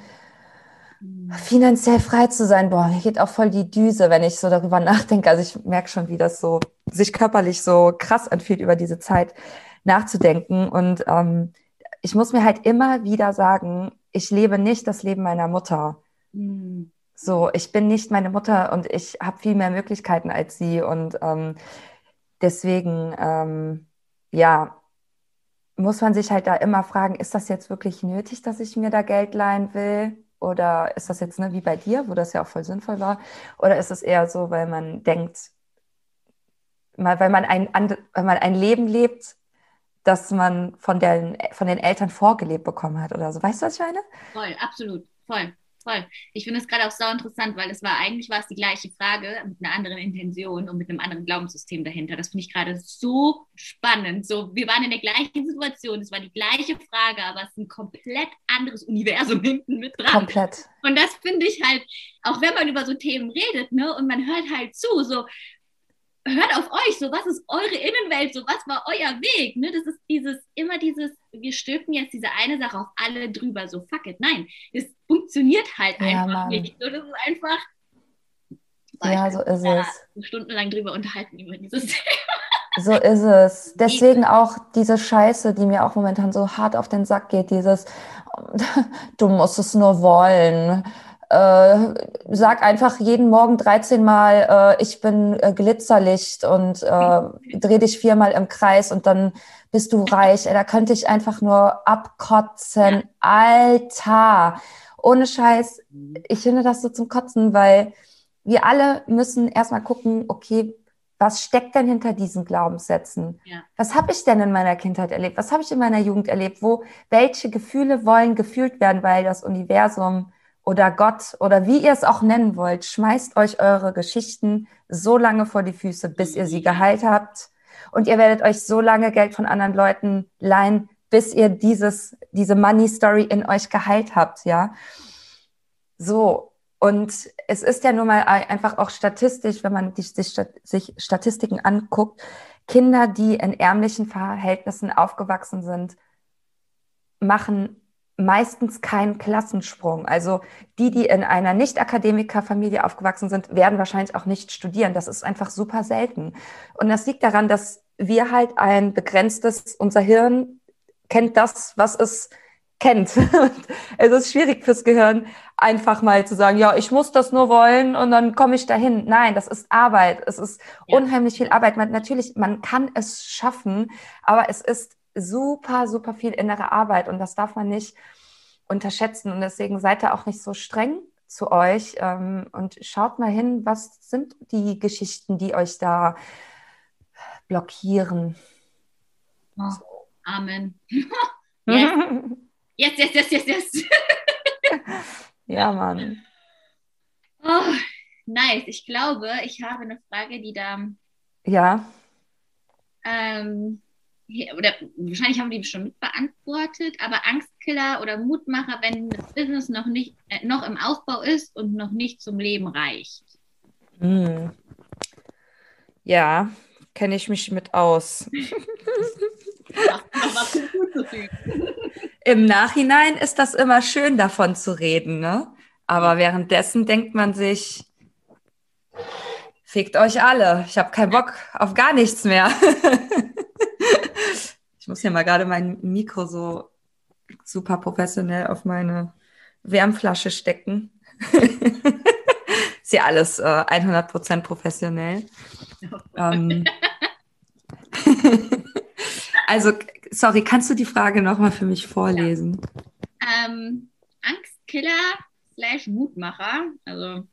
finanziell frei zu sein, boah, mir geht auch voll die Düse, wenn ich so darüber nachdenke. Also ich merke schon, wie das so sich körperlich so krass anfühlt, über diese Zeit nachzudenken. Und ähm, ich muss mir halt immer wieder sagen, ich lebe nicht das Leben meiner Mutter. Mhm. So, ich bin nicht meine Mutter und ich habe viel mehr Möglichkeiten als sie. Und ähm, deswegen, ähm, ja, muss man sich halt da immer fragen, ist das jetzt wirklich nötig, dass ich mir da Geld leihen will? Oder ist das jetzt ne, wie bei dir, wo das ja auch voll sinnvoll war? Oder ist es eher so, weil man denkt, weil man ein, weil man ein Leben lebt, das man von, der, von den Eltern vorgelebt bekommen hat oder so? Weißt du, was ich meine? Voll, absolut, voll voll. Ich finde es gerade auch so interessant, weil es war eigentlich war es die gleiche Frage mit einer anderen Intention und mit einem anderen Glaubenssystem dahinter. Das finde ich gerade so spannend. So, wir waren in der gleichen Situation, es war die gleiche Frage, aber es ist ein komplett anderes Universum hinten mit dran. Komplett. Und das finde ich halt, auch wenn man über so Themen redet, ne, und man hört halt zu, so, hört auf euch, so was ist eure Innenwelt, so was war euer Weg, ne? Das ist dieses, immer dieses, wir stülpen jetzt diese eine Sache auf alle drüber, so fuck it. Nein, das funktioniert halt ja, einfach Mann. nicht. So, das ist einfach. Ja, so ist ja, es. Stundenlang drüber unterhalten über dieses Thema. So ist es. Deswegen auch diese Scheiße, die mir auch momentan so hart auf den Sack geht, dieses, du musst es nur wollen äh, sag einfach jeden Morgen 13 Mal, äh, ich bin äh, Glitzerlicht und äh, dreh dich viermal im Kreis und dann bist du reich. Ey, da könnte ich einfach nur abkotzen. Alter, ohne Scheiß. Ich finde das so zum Kotzen, weil wir alle müssen erstmal gucken, okay, was steckt denn hinter diesen Glaubenssätzen? Ja. Was habe ich denn in meiner Kindheit erlebt? Was habe ich in meiner Jugend erlebt? Wo welche Gefühle wollen gefühlt werden, weil das Universum oder Gott oder wie ihr es auch nennen wollt, schmeißt euch eure Geschichten so lange vor die Füße, bis ihr sie geheilt habt. Und ihr werdet euch so lange Geld von anderen Leuten leihen, bis ihr dieses, diese Money Story in euch geheilt habt, ja. So. Und es ist ja nun mal einfach auch statistisch, wenn man sich, sich Statistiken anguckt, Kinder, die in ärmlichen Verhältnissen aufgewachsen sind, machen meistens kein Klassensprung. Also die, die in einer Nicht-Akademiker-Familie aufgewachsen sind, werden wahrscheinlich auch nicht studieren. Das ist einfach super selten. Und das liegt daran, dass wir halt ein begrenztes, unser Hirn kennt das, was es kennt. es ist schwierig fürs Gehirn, einfach mal zu sagen, ja, ich muss das nur wollen und dann komme ich dahin. Nein, das ist Arbeit. Es ist ja. unheimlich viel Arbeit. Man, natürlich, man kann es schaffen, aber es ist super, super viel innere Arbeit und das darf man nicht unterschätzen. Und deswegen seid ihr auch nicht so streng zu euch ähm, und schaut mal hin, was sind die Geschichten, die euch da blockieren. Oh, Amen. yes. yes, yes, yes, yes, yes. ja, Mann. Oh, nice. Ich glaube, ich habe eine Frage, die da. Ja. Ähm, oder wahrscheinlich haben die schon mit beantwortet, aber Angstkiller oder Mutmacher, wenn das Business noch nicht äh, noch im Aufbau ist und noch nicht zum Leben reicht. Hm. Ja, kenne ich mich mit aus. Im Nachhinein ist das immer schön, davon zu reden, ne? Aber währenddessen denkt man sich, fickt euch alle, ich habe keinen Bock auf gar nichts mehr. ich muss ja mal gerade mein Mikro so super professionell auf meine Wärmflasche stecken. ist ja alles äh, 100% professionell. ähm, also, sorry, kannst du die Frage nochmal für mich vorlesen? Ja. Ähm, Angstkiller slash Mutmacher, also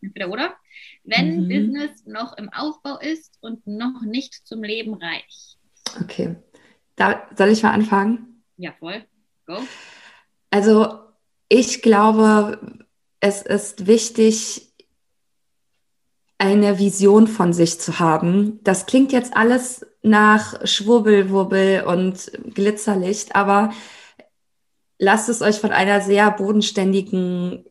entweder oder, wenn mhm. Business noch im Aufbau ist und noch nicht zum Leben reicht. Okay. Da, soll ich mal anfangen? Ja, voll. Go. Also, ich glaube, es ist wichtig, eine Vision von sich zu haben. Das klingt jetzt alles nach Schwurbelwurbel und Glitzerlicht, aber lasst es euch von einer sehr bodenständigen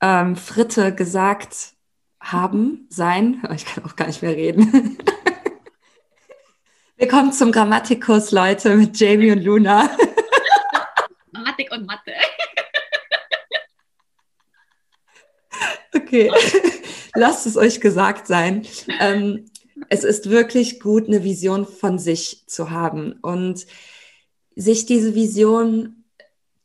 ähm, Fritte gesagt haben, sein. Ich kann auch gar nicht mehr reden. Willkommen zum Grammatikus, Leute, mit Jamie und Luna. Grammatik und Mathe. Okay, lasst es euch gesagt sein. Ähm, es ist wirklich gut, eine Vision von sich zu haben und sich diese Vision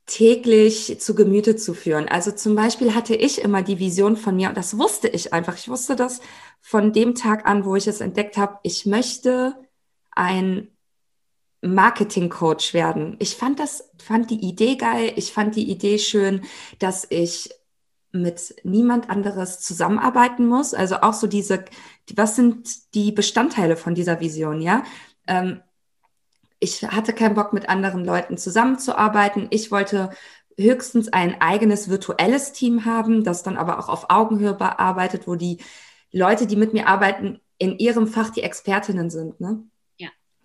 täglich zu Gemüte zu führen. Also zum Beispiel hatte ich immer die Vision von mir, und das wusste ich einfach. Ich wusste das von dem Tag an, wo ich es entdeckt habe. Ich möchte ein Marketing-Coach werden. Ich fand das, fand die Idee geil. Ich fand die Idee schön, dass ich mit niemand anderes zusammenarbeiten muss. Also auch so diese, was sind die Bestandteile von dieser Vision, ja? Ähm, ich hatte keinen Bock, mit anderen Leuten zusammenzuarbeiten. Ich wollte höchstens ein eigenes virtuelles Team haben, das dann aber auch auf Augenhöhe bearbeitet, wo die Leute, die mit mir arbeiten, in ihrem Fach die Expertinnen sind. Ne?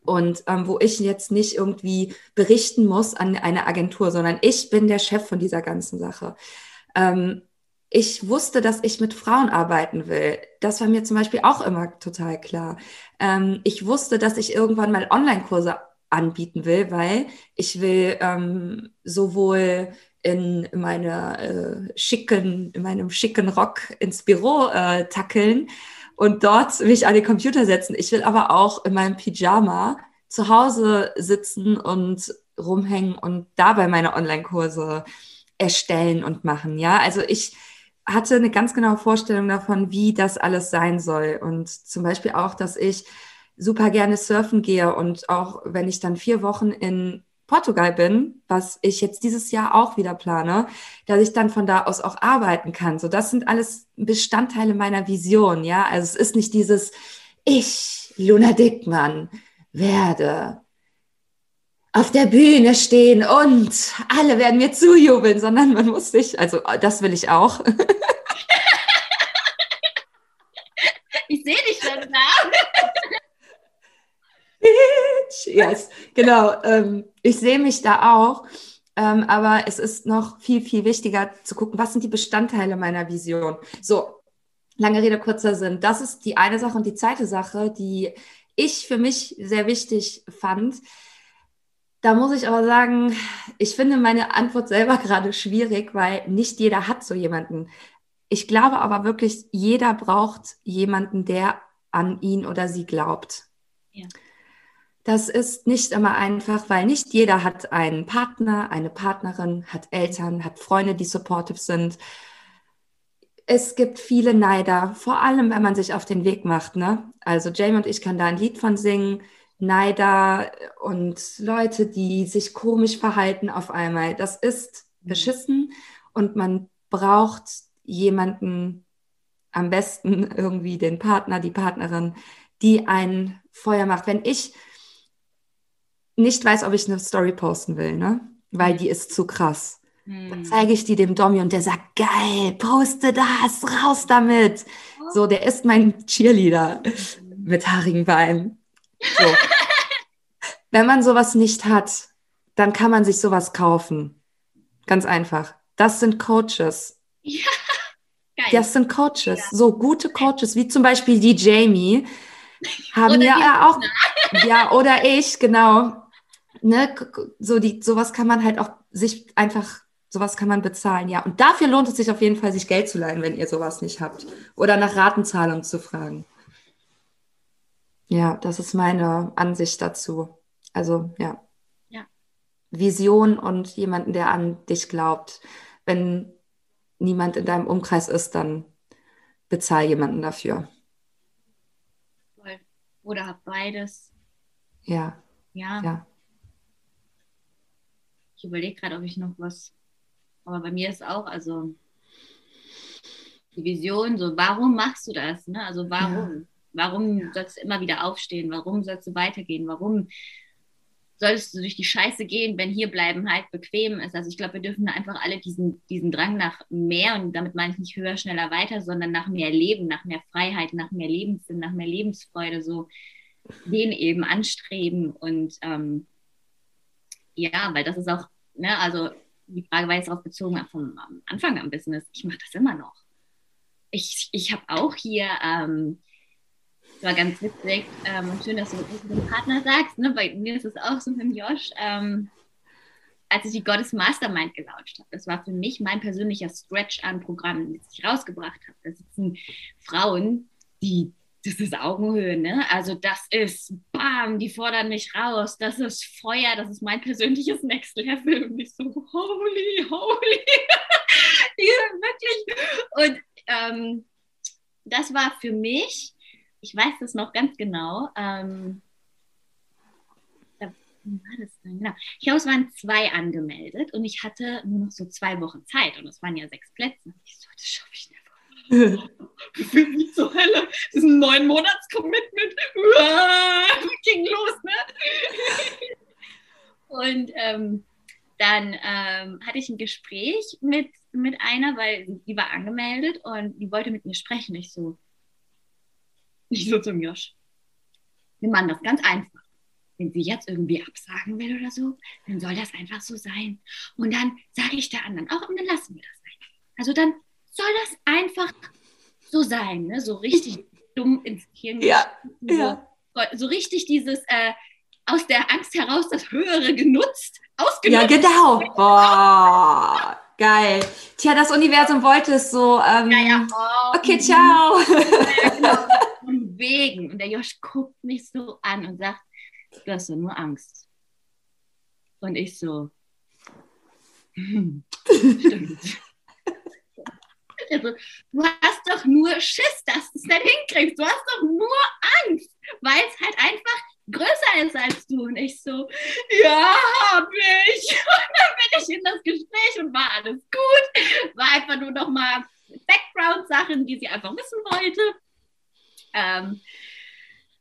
Und ähm, wo ich jetzt nicht irgendwie berichten muss an eine Agentur, sondern ich bin der Chef von dieser ganzen Sache. Ähm, ich wusste, dass ich mit Frauen arbeiten will. Das war mir zum Beispiel auch immer total klar. Ähm, ich wusste, dass ich irgendwann mal Online-Kurse anbieten will, weil ich will ähm, sowohl in meine äh, schicken, in meinem schicken Rock ins Büro äh, tackeln und dort mich an den Computer setzen. Ich will aber auch in meinem Pyjama zu Hause sitzen und rumhängen und dabei meine Online-Kurse erstellen und machen. Ja, also ich hatte eine ganz genaue Vorstellung davon, wie das alles sein soll. Und zum Beispiel auch, dass ich super gerne surfen gehe und auch wenn ich dann vier Wochen in Portugal bin, was ich jetzt dieses Jahr auch wieder plane, dass ich dann von da aus auch arbeiten kann. So, das sind alles Bestandteile meiner Vision, ja. Also es ist nicht dieses ich, Luna Dickmann, werde auf der Bühne stehen und alle werden mir zujubeln, sondern man muss sich, also das will ich auch. ich sehe dich schon da. Yes, genau. Ähm, ich sehe mich da auch. Ähm, aber es ist noch viel, viel wichtiger zu gucken, was sind die Bestandteile meiner Vision. So, lange Rede, kurzer Sinn. Das ist die eine Sache und die zweite Sache, die ich für mich sehr wichtig fand, Da muss ich aber sagen, ich finde meine Antwort selber gerade schwierig, weil nicht jeder hat so jemanden. Ich glaube aber wirklich, jeder braucht jemanden, der an ihn oder sie glaubt. Ja. Das ist nicht immer einfach, weil nicht jeder hat einen Partner, eine Partnerin, hat Eltern, hat Freunde, die supportive sind. Es gibt viele Neider, vor allem wenn man sich auf den Weg macht. Ne? Also Jamie und ich kann da ein Lied von singen. Neider und Leute, die sich komisch verhalten auf einmal. Das ist mhm. beschissen und man braucht jemanden, am besten irgendwie den Partner, die Partnerin, die ein Feuer macht. Wenn ich nicht weiß, ob ich eine Story posten will, ne? weil die ist zu krass. Dann hm. zeige ich die dem Domi und der sagt, geil, poste das, raus damit. So, der ist mein Cheerleader mit haarigen Beinen. So. Wenn man sowas nicht hat, dann kann man sich sowas kaufen. Ganz einfach. Das sind Coaches. Ja, geil. Das sind Coaches. Ja. So gute Coaches, wie zum Beispiel die Jamie, haben oder ja auch, ja, oder ich, genau. Ne, so die, sowas kann man halt auch sich einfach, sowas kann man bezahlen, ja. Und dafür lohnt es sich auf jeden Fall, sich Geld zu leihen, wenn ihr sowas nicht habt. Oder nach Ratenzahlung zu fragen. Ja, das ist meine Ansicht dazu. Also, ja. ja. Vision und jemanden, der an dich glaubt. Wenn niemand in deinem Umkreis ist, dann bezahl jemanden dafür. Oder hab beides. Ja. Ja. ja. Ich überlege gerade, ob ich noch was. Aber bei mir ist auch, also die Vision, so, warum machst du das? Ne? Also warum? Ja. Warum ja. sollst du immer wieder aufstehen? Warum sollst du weitergehen? Warum solltest du durch die Scheiße gehen, wenn hier bleiben halt bequem ist? Also ich glaube, wir dürfen einfach alle diesen, diesen Drang nach mehr, und damit meine ich nicht höher, schneller, weiter, sondern nach mehr Leben, nach mehr Freiheit, nach mehr Lebenssinn, nach mehr Lebensfreude, so den eben anstreben und ähm, ja, weil das ist auch, ne, also die Frage war jetzt darauf bezogen vom Anfang am Business. Ich mache das immer noch. Ich, ich habe auch hier, ähm, war ganz witzig, ähm, schön, dass du dem Partner sagst, ne? bei mir ist es auch so mit dem Josh, ähm, als ich die Goddess Mastermind gelauncht habe, das war für mich mein persönlicher Stretch an Programmen, das ich rausgebracht habe. Da sitzen Frauen, die das ist Augenhöhe, ne? Also das ist, bam, die fordern mich raus, das ist Feuer, das ist mein persönliches Next Level. Und ich so, holy, holy. die wirklich. Und ähm, das war für mich, ich weiß das noch ganz genau, ähm? Genau. Ich glaube, es waren zwei angemeldet und ich hatte nur noch so zwei Wochen Zeit und es waren ja sechs Plätze. Ich so, das schaffe ich nicht wie zur Hölle, das ist ein neun Monats Commitment, ging los, ne? Und ähm, dann ähm, hatte ich ein Gespräch mit, mit einer, weil die war angemeldet und die wollte mit mir sprechen. Ich so, ich so zum Josh, wir machen das ganz einfach. Wenn sie jetzt irgendwie absagen will oder so, dann soll das einfach so sein. Und dann sage ich der anderen auch, und dann lassen wir das einfach. Also dann soll das einfach so sein, ne? so richtig dumm ins Hirn. Ja, so, ja. so richtig dieses äh, aus der Angst heraus das Höhere genutzt, ausgenutzt. Ja, genau. Boah, geil. Tja, das Universum wollte es so. Ähm, ja, ja. Oh, okay, ciao. Ja, genau. Von wegen. Und der Josh guckt mich so an und sagt, du hast doch nur Angst. Und ich so, hm, stimmt. Also, du hast doch nur Schiss, dass du es nicht hinkriegst. Du hast doch nur Angst, weil es halt einfach größer ist als du. Und ich so, ja, hab ich. Und dann bin ich in das Gespräch und war alles gut. War einfach nur noch mal Background-Sachen, die sie einfach wissen wollte. Ähm,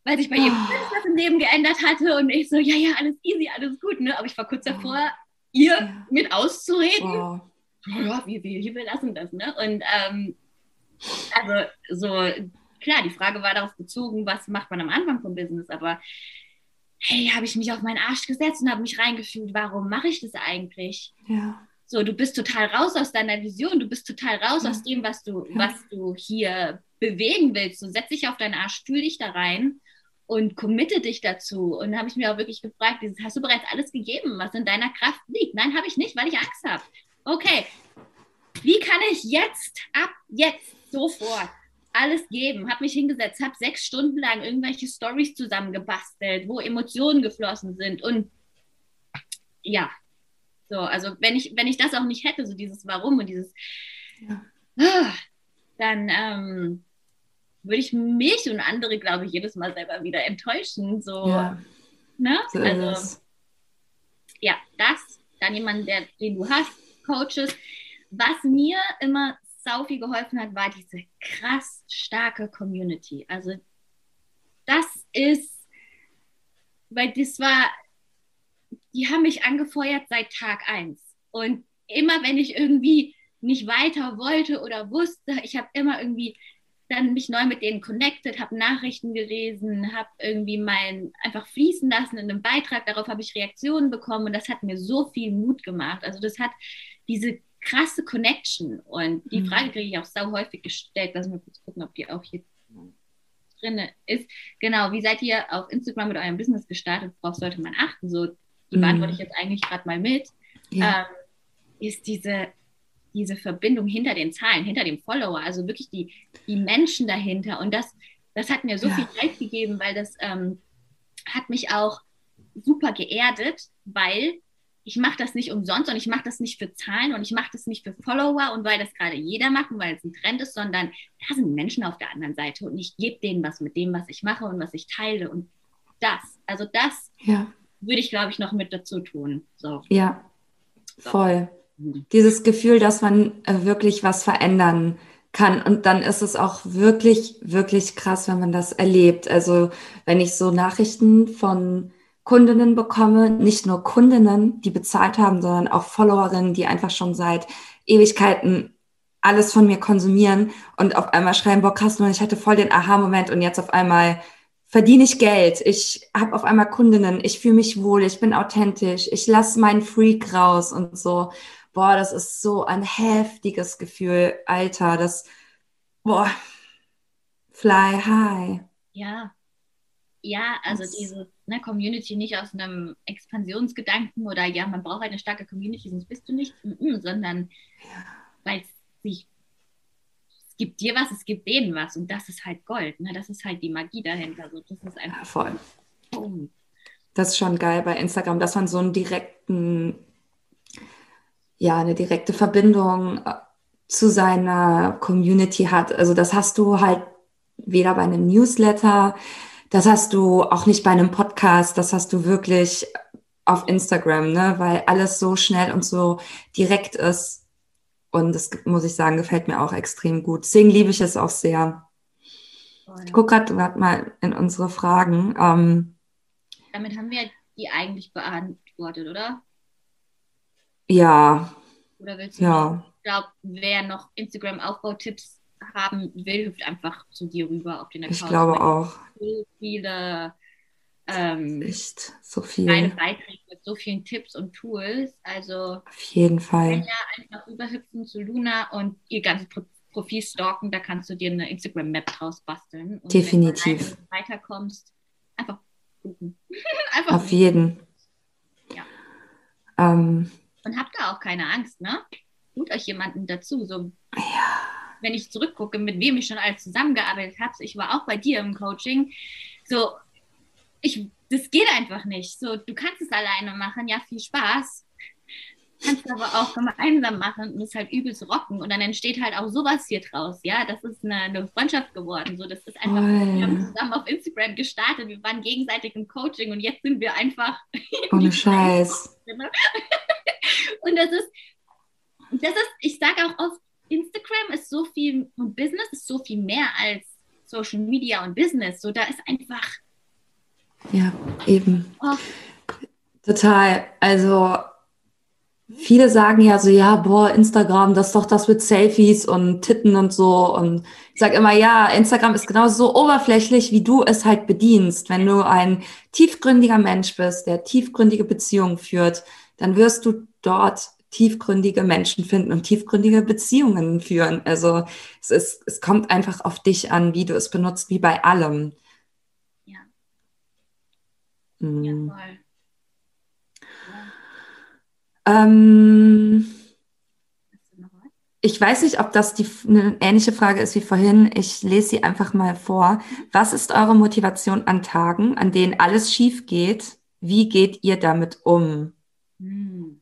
weil sich bei jedem oh. was im Leben geändert hatte und ich so, ja, ja, alles easy, alles gut, ne? Aber ich war kurz davor, ihr ja. mit auszureden. Oh ja, wir, wir, wir lassen das, ne? Und ähm, also so, klar, die Frage war darauf bezogen, was macht man am Anfang vom Business, aber hey, habe ich mich auf meinen Arsch gesetzt und habe mich reingefühlt, warum mache ich das eigentlich? Ja. So, du bist total raus aus deiner Vision, du bist total raus ja. aus dem, was du, ja. was du hier bewegen willst. So, setz dich auf deinen Arsch, fühl dich da rein und committe dich dazu. Und habe ich mir auch wirklich gefragt, dieses, hast du bereits alles gegeben, was in deiner Kraft liegt? Nein, habe ich nicht, weil ich Angst habe. Okay, wie kann ich jetzt, ab jetzt, sofort alles geben? Habe mich hingesetzt, habe sechs Stunden lang irgendwelche Stories zusammengebastelt, wo Emotionen geflossen sind. Und ja, so, also wenn ich, wenn ich das auch nicht hätte, so dieses Warum und dieses, ja. Dann ähm, würde ich mich und andere, glaube ich, jedes Mal selber wieder enttäuschen. So, ja. ne? So also, ja, das, dann jemand, der, den du hast, Coaches. Was mir immer sau viel geholfen hat, war diese krass starke Community. Also, das ist, weil das war, die haben mich angefeuert seit Tag 1. Und immer wenn ich irgendwie nicht weiter wollte oder wusste, ich habe immer irgendwie dann mich neu mit denen connected, habe Nachrichten gelesen, habe irgendwie mein einfach fließen lassen in einem Beitrag. Darauf habe ich Reaktionen bekommen und das hat mir so viel Mut gemacht. Also das hat diese krasse Connection und die mhm. Frage kriege ich auch sau häufig gestellt. Lass mal kurz gucken, ob die auch hier drin ist. Genau, wie seid ihr auf Instagram mit eurem Business gestartet? Worauf sollte man achten? So, die mhm. beantworte ich jetzt eigentlich gerade mal mit. Ja. Ähm, ist diese diese Verbindung hinter den Zahlen, hinter dem Follower, also wirklich die, die Menschen dahinter. Und das, das hat mir so ja. viel Zeit gegeben, weil das ähm, hat mich auch super geerdet, weil ich mache das nicht umsonst und ich mache das nicht für Zahlen und ich mache das nicht für Follower und weil das gerade jeder macht und weil es ein Trend ist, sondern da sind Menschen auf der anderen Seite und ich gebe denen was mit dem, was ich mache und was ich teile und das, also das ja. würde ich, glaube ich, noch mit dazu tun. So. Ja, voll. Dieses Gefühl, dass man äh, wirklich was verändern kann. Und dann ist es auch wirklich, wirklich krass, wenn man das erlebt. Also wenn ich so Nachrichten von Kundinnen bekomme, nicht nur Kundinnen, die bezahlt haben, sondern auch Followerinnen, die einfach schon seit Ewigkeiten alles von mir konsumieren und auf einmal schreiben, boah, krass, ich hatte voll den Aha-Moment und jetzt auf einmal verdiene ich Geld, ich habe auf einmal Kundinnen, ich fühle mich wohl, ich bin authentisch, ich lasse meinen Freak raus und so. Boah, das ist so ein heftiges Gefühl, Alter, das, boah, fly high. Ja, ja, also das, diese ne, Community nicht aus einem Expansionsgedanken oder ja, man braucht eine starke Community, sonst bist du nicht, sondern ja. weil es sich, es gibt dir was, es gibt denen was und das ist halt Gold, ne? das ist halt die Magie dahinter. Also das ist einfach ja, voll. Boom. Das ist schon geil bei Instagram, dass man so einen direkten ja eine direkte Verbindung äh, zu seiner Community hat. Also das hast du halt weder bei einem Newsletter, das hast du auch nicht bei einem Podcast, das hast du wirklich auf Instagram, ne? weil alles so schnell und so direkt ist. Und das muss ich sagen, gefällt mir auch extrem gut. Deswegen liebe ich es auch sehr. Ich gucke gerade mal in unsere Fragen. Ähm, Damit haben wir die eigentlich beantwortet, oder? Ja. Oder willst du ja. Ich glaube, wer noch Instagram-Aufbautipps haben will, hüpft einfach zu dir rüber auf den Account. Ich glaube auch. So viele ähm, Echt so viel. Kleine Beiträge mit so vielen Tipps und Tools. Also auf jeden Fall. Ja, einfach rüberhüpfen zu Luna und ihr ganzes Profil stalken, da kannst du dir eine Instagram-Map draus basteln. Und Definitiv. Wenn du weiterkommst, einfach gucken. einfach auf jeden. Ja. Ähm, und habt da auch keine Angst, ne? Tut euch jemanden dazu. So, ja. Wenn ich zurückgucke, mit wem ich schon alles zusammengearbeitet habe, ich war auch bei dir im Coaching, so, ich, das geht einfach nicht. So, du kannst es alleine machen, ja, viel Spaß. Kannst aber auch gemeinsam machen und es halt übelst rocken. Und dann entsteht halt auch sowas hier draus. Ja, das ist eine, eine Freundschaft geworden. So, das ist einfach, oh. wir haben zusammen auf Instagram gestartet, wir waren gegenseitig im Coaching und jetzt sind wir einfach. Ohne Scheiß. Und das ist, das ist, ich sage auch oft, Instagram ist so viel und Business ist so viel mehr als Social Media und Business. So, da ist einfach. Ja, eben. Oh. Total. Also, viele sagen ja so, ja, boah, Instagram, das ist doch das mit Selfies und Titten und so. Und ich sage immer, ja, Instagram ist genauso so oberflächlich, wie du es halt bedienst. Wenn du ein tiefgründiger Mensch bist, der tiefgründige Beziehungen führt, dann wirst du dort tiefgründige Menschen finden und tiefgründige Beziehungen führen. Also es, ist, es kommt einfach auf dich an, wie du es benutzt, wie bei allem. Ja. Mhm. Ja. Ja. Ähm, ich weiß nicht, ob das die, eine ähnliche Frage ist wie vorhin. Ich lese sie einfach mal vor. Was ist eure Motivation an Tagen, an denen alles schief geht? Wie geht ihr damit um? Hm.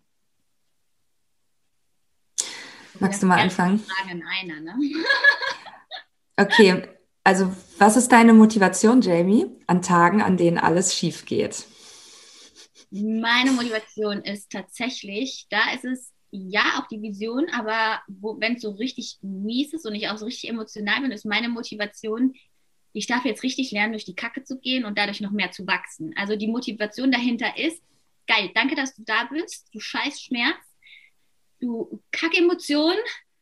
Magst du mal anfangen? Frage in einer, ne? okay, also was ist deine Motivation, Jamie, an Tagen, an denen alles schief geht? Meine Motivation ist tatsächlich, da ist es ja auch die Vision, aber wenn es so richtig mies ist und ich auch so richtig emotional bin, ist meine Motivation, ich darf jetzt richtig lernen, durch die Kacke zu gehen und dadurch noch mehr zu wachsen. Also die Motivation dahinter ist, geil, danke, dass du da bist, du scheiß Schmerz, du Kackemotion,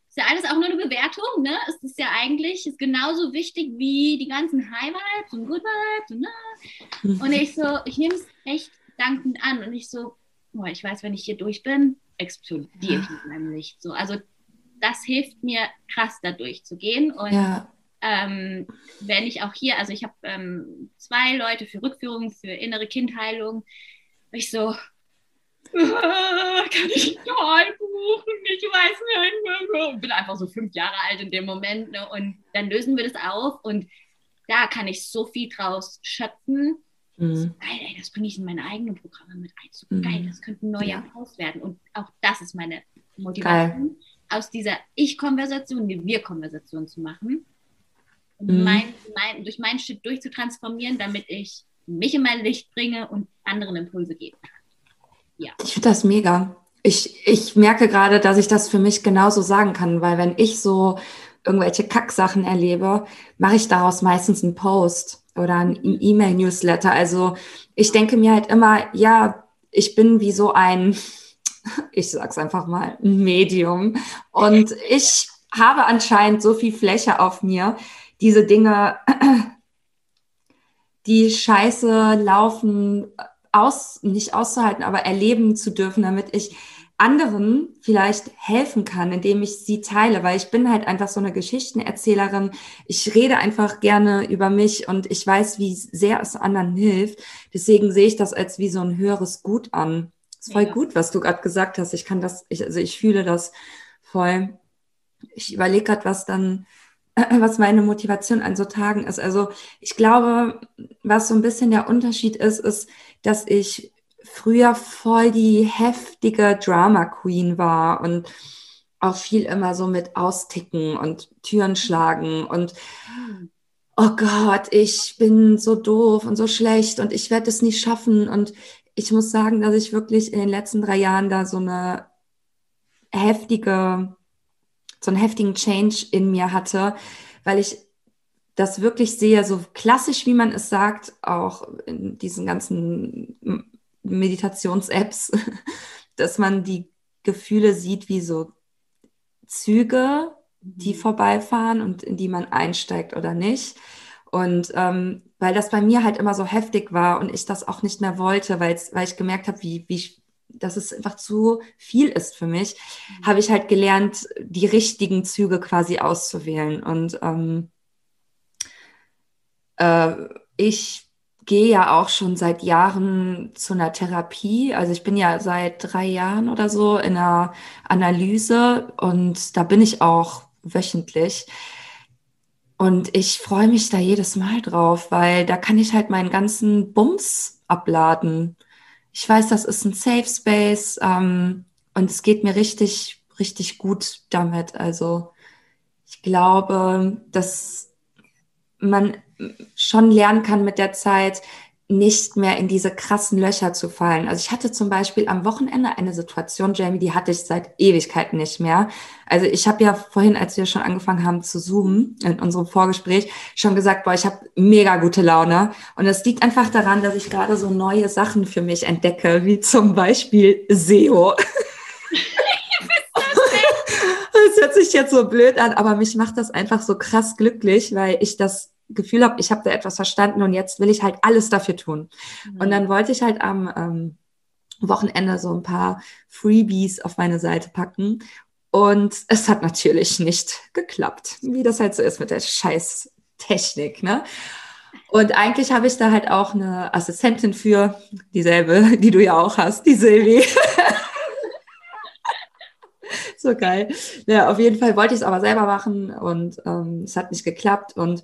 ist ja alles auch nur eine Bewertung, ne? Es ist ja eigentlich ist genauso wichtig wie die ganzen High Vibes und Good Vibes und, ne? und ich so, ich nehme es echt dankend an und ich so, boah, ich weiß, wenn ich hier durch bin, explodiere ich mit meinem Licht. So, also das hilft mir krass, da durchzugehen und ja. ähm, wenn ich auch hier, also ich habe ähm, zwei Leute für Rückführung, für innere Kindheilung, ich so, kann ich einen Call buchen? Ich weiß nicht. Ich bin einfach so fünf Jahre alt in dem Moment. Ne? Und dann lösen wir das auf und da kann ich so viel draus schöpfen. Mhm. Geil, ey, das bringe ich in meine eigenen Programme mit ein. So mhm. geil, das könnte ein neuer ja. Applaus werden. Und auch das ist meine Motivation, geil. aus dieser Ich-Konversation eine Wir-Konversation zu machen. Und mhm. mein, mein, durch meinen Shit durchzutransformieren, damit ich mich in mein Licht bringe und anderen Impulse geben kann. Ja. Ich finde das mega. Ich, ich merke gerade, dass ich das für mich genauso sagen kann, weil wenn ich so irgendwelche Kacksachen erlebe, mache ich daraus meistens einen Post oder ein E-Mail-Newsletter. Also ich denke mir halt immer, ja, ich bin wie so ein, ich sag's einfach mal, Medium. Und ich habe anscheinend so viel Fläche auf mir, diese Dinge, die scheiße laufen, aus, nicht auszuhalten, aber erleben zu dürfen, damit ich anderen vielleicht helfen kann, indem ich sie teile, weil ich bin halt einfach so eine Geschichtenerzählerin. Ich rede einfach gerne über mich und ich weiß, wie sehr es anderen hilft. Deswegen sehe ich das als wie so ein höheres Gut an. ist voll ja. gut, was du gerade gesagt hast. Ich kann das, ich, also ich fühle das voll. Ich überlege gerade, was dann was meine Motivation an so Tagen ist. Also ich glaube, was so ein bisschen der Unterschied ist, ist, dass ich früher voll die heftige Drama Queen war und auch viel immer so mit Austicken und Türen schlagen und oh Gott, ich bin so doof und so schlecht und ich werde es nicht schaffen. Und ich muss sagen, dass ich wirklich in den letzten drei Jahren da so eine heftige so einen heftigen Change in mir hatte, weil ich das wirklich sehe, so klassisch, wie man es sagt, auch in diesen ganzen Meditations-Apps, dass man die Gefühle sieht wie so Züge, die mhm. vorbeifahren und in die man einsteigt oder nicht. Und ähm, weil das bei mir halt immer so heftig war und ich das auch nicht mehr wollte, weil ich gemerkt habe, wie, wie dass es einfach zu viel ist für mich, mhm. habe ich halt gelernt, die richtigen Züge quasi auszuwählen. Und ähm, äh, ich gehe ja auch schon seit Jahren zu einer Therapie. Also ich bin ja seit drei Jahren oder so in einer Analyse und da bin ich auch wöchentlich. Und ich freue mich da jedes Mal drauf, weil da kann ich halt meinen ganzen Bums abladen ich weiß, das ist ein Safe Space ähm, und es geht mir richtig, richtig gut damit. Also ich glaube, dass man schon lernen kann mit der Zeit, nicht mehr in diese krassen Löcher zu fallen. Also ich hatte zum Beispiel am Wochenende eine Situation, Jamie, die hatte ich seit Ewigkeiten nicht mehr. Also ich habe ja vorhin, als wir schon angefangen haben zu zoomen in unserem Vorgespräch, schon gesagt, boah, ich habe mega gute Laune. Und es liegt einfach daran, dass ich gerade so neue Sachen für mich entdecke, wie zum Beispiel SEO. Das hört sich jetzt so blöd an, aber mich macht das einfach so krass glücklich, weil ich das Gefühl habe, ich habe da etwas verstanden und jetzt will ich halt alles dafür tun. Mhm. Und dann wollte ich halt am ähm, Wochenende so ein paar Freebies auf meine Seite packen. Und es hat natürlich nicht geklappt, wie das halt so ist mit der scheiß Technik. Ne? Und eigentlich habe ich da halt auch eine Assistentin für, dieselbe, die du ja auch hast, die Silvi. so geil. Ja, auf jeden Fall wollte ich es aber selber machen und ähm, es hat nicht geklappt. Und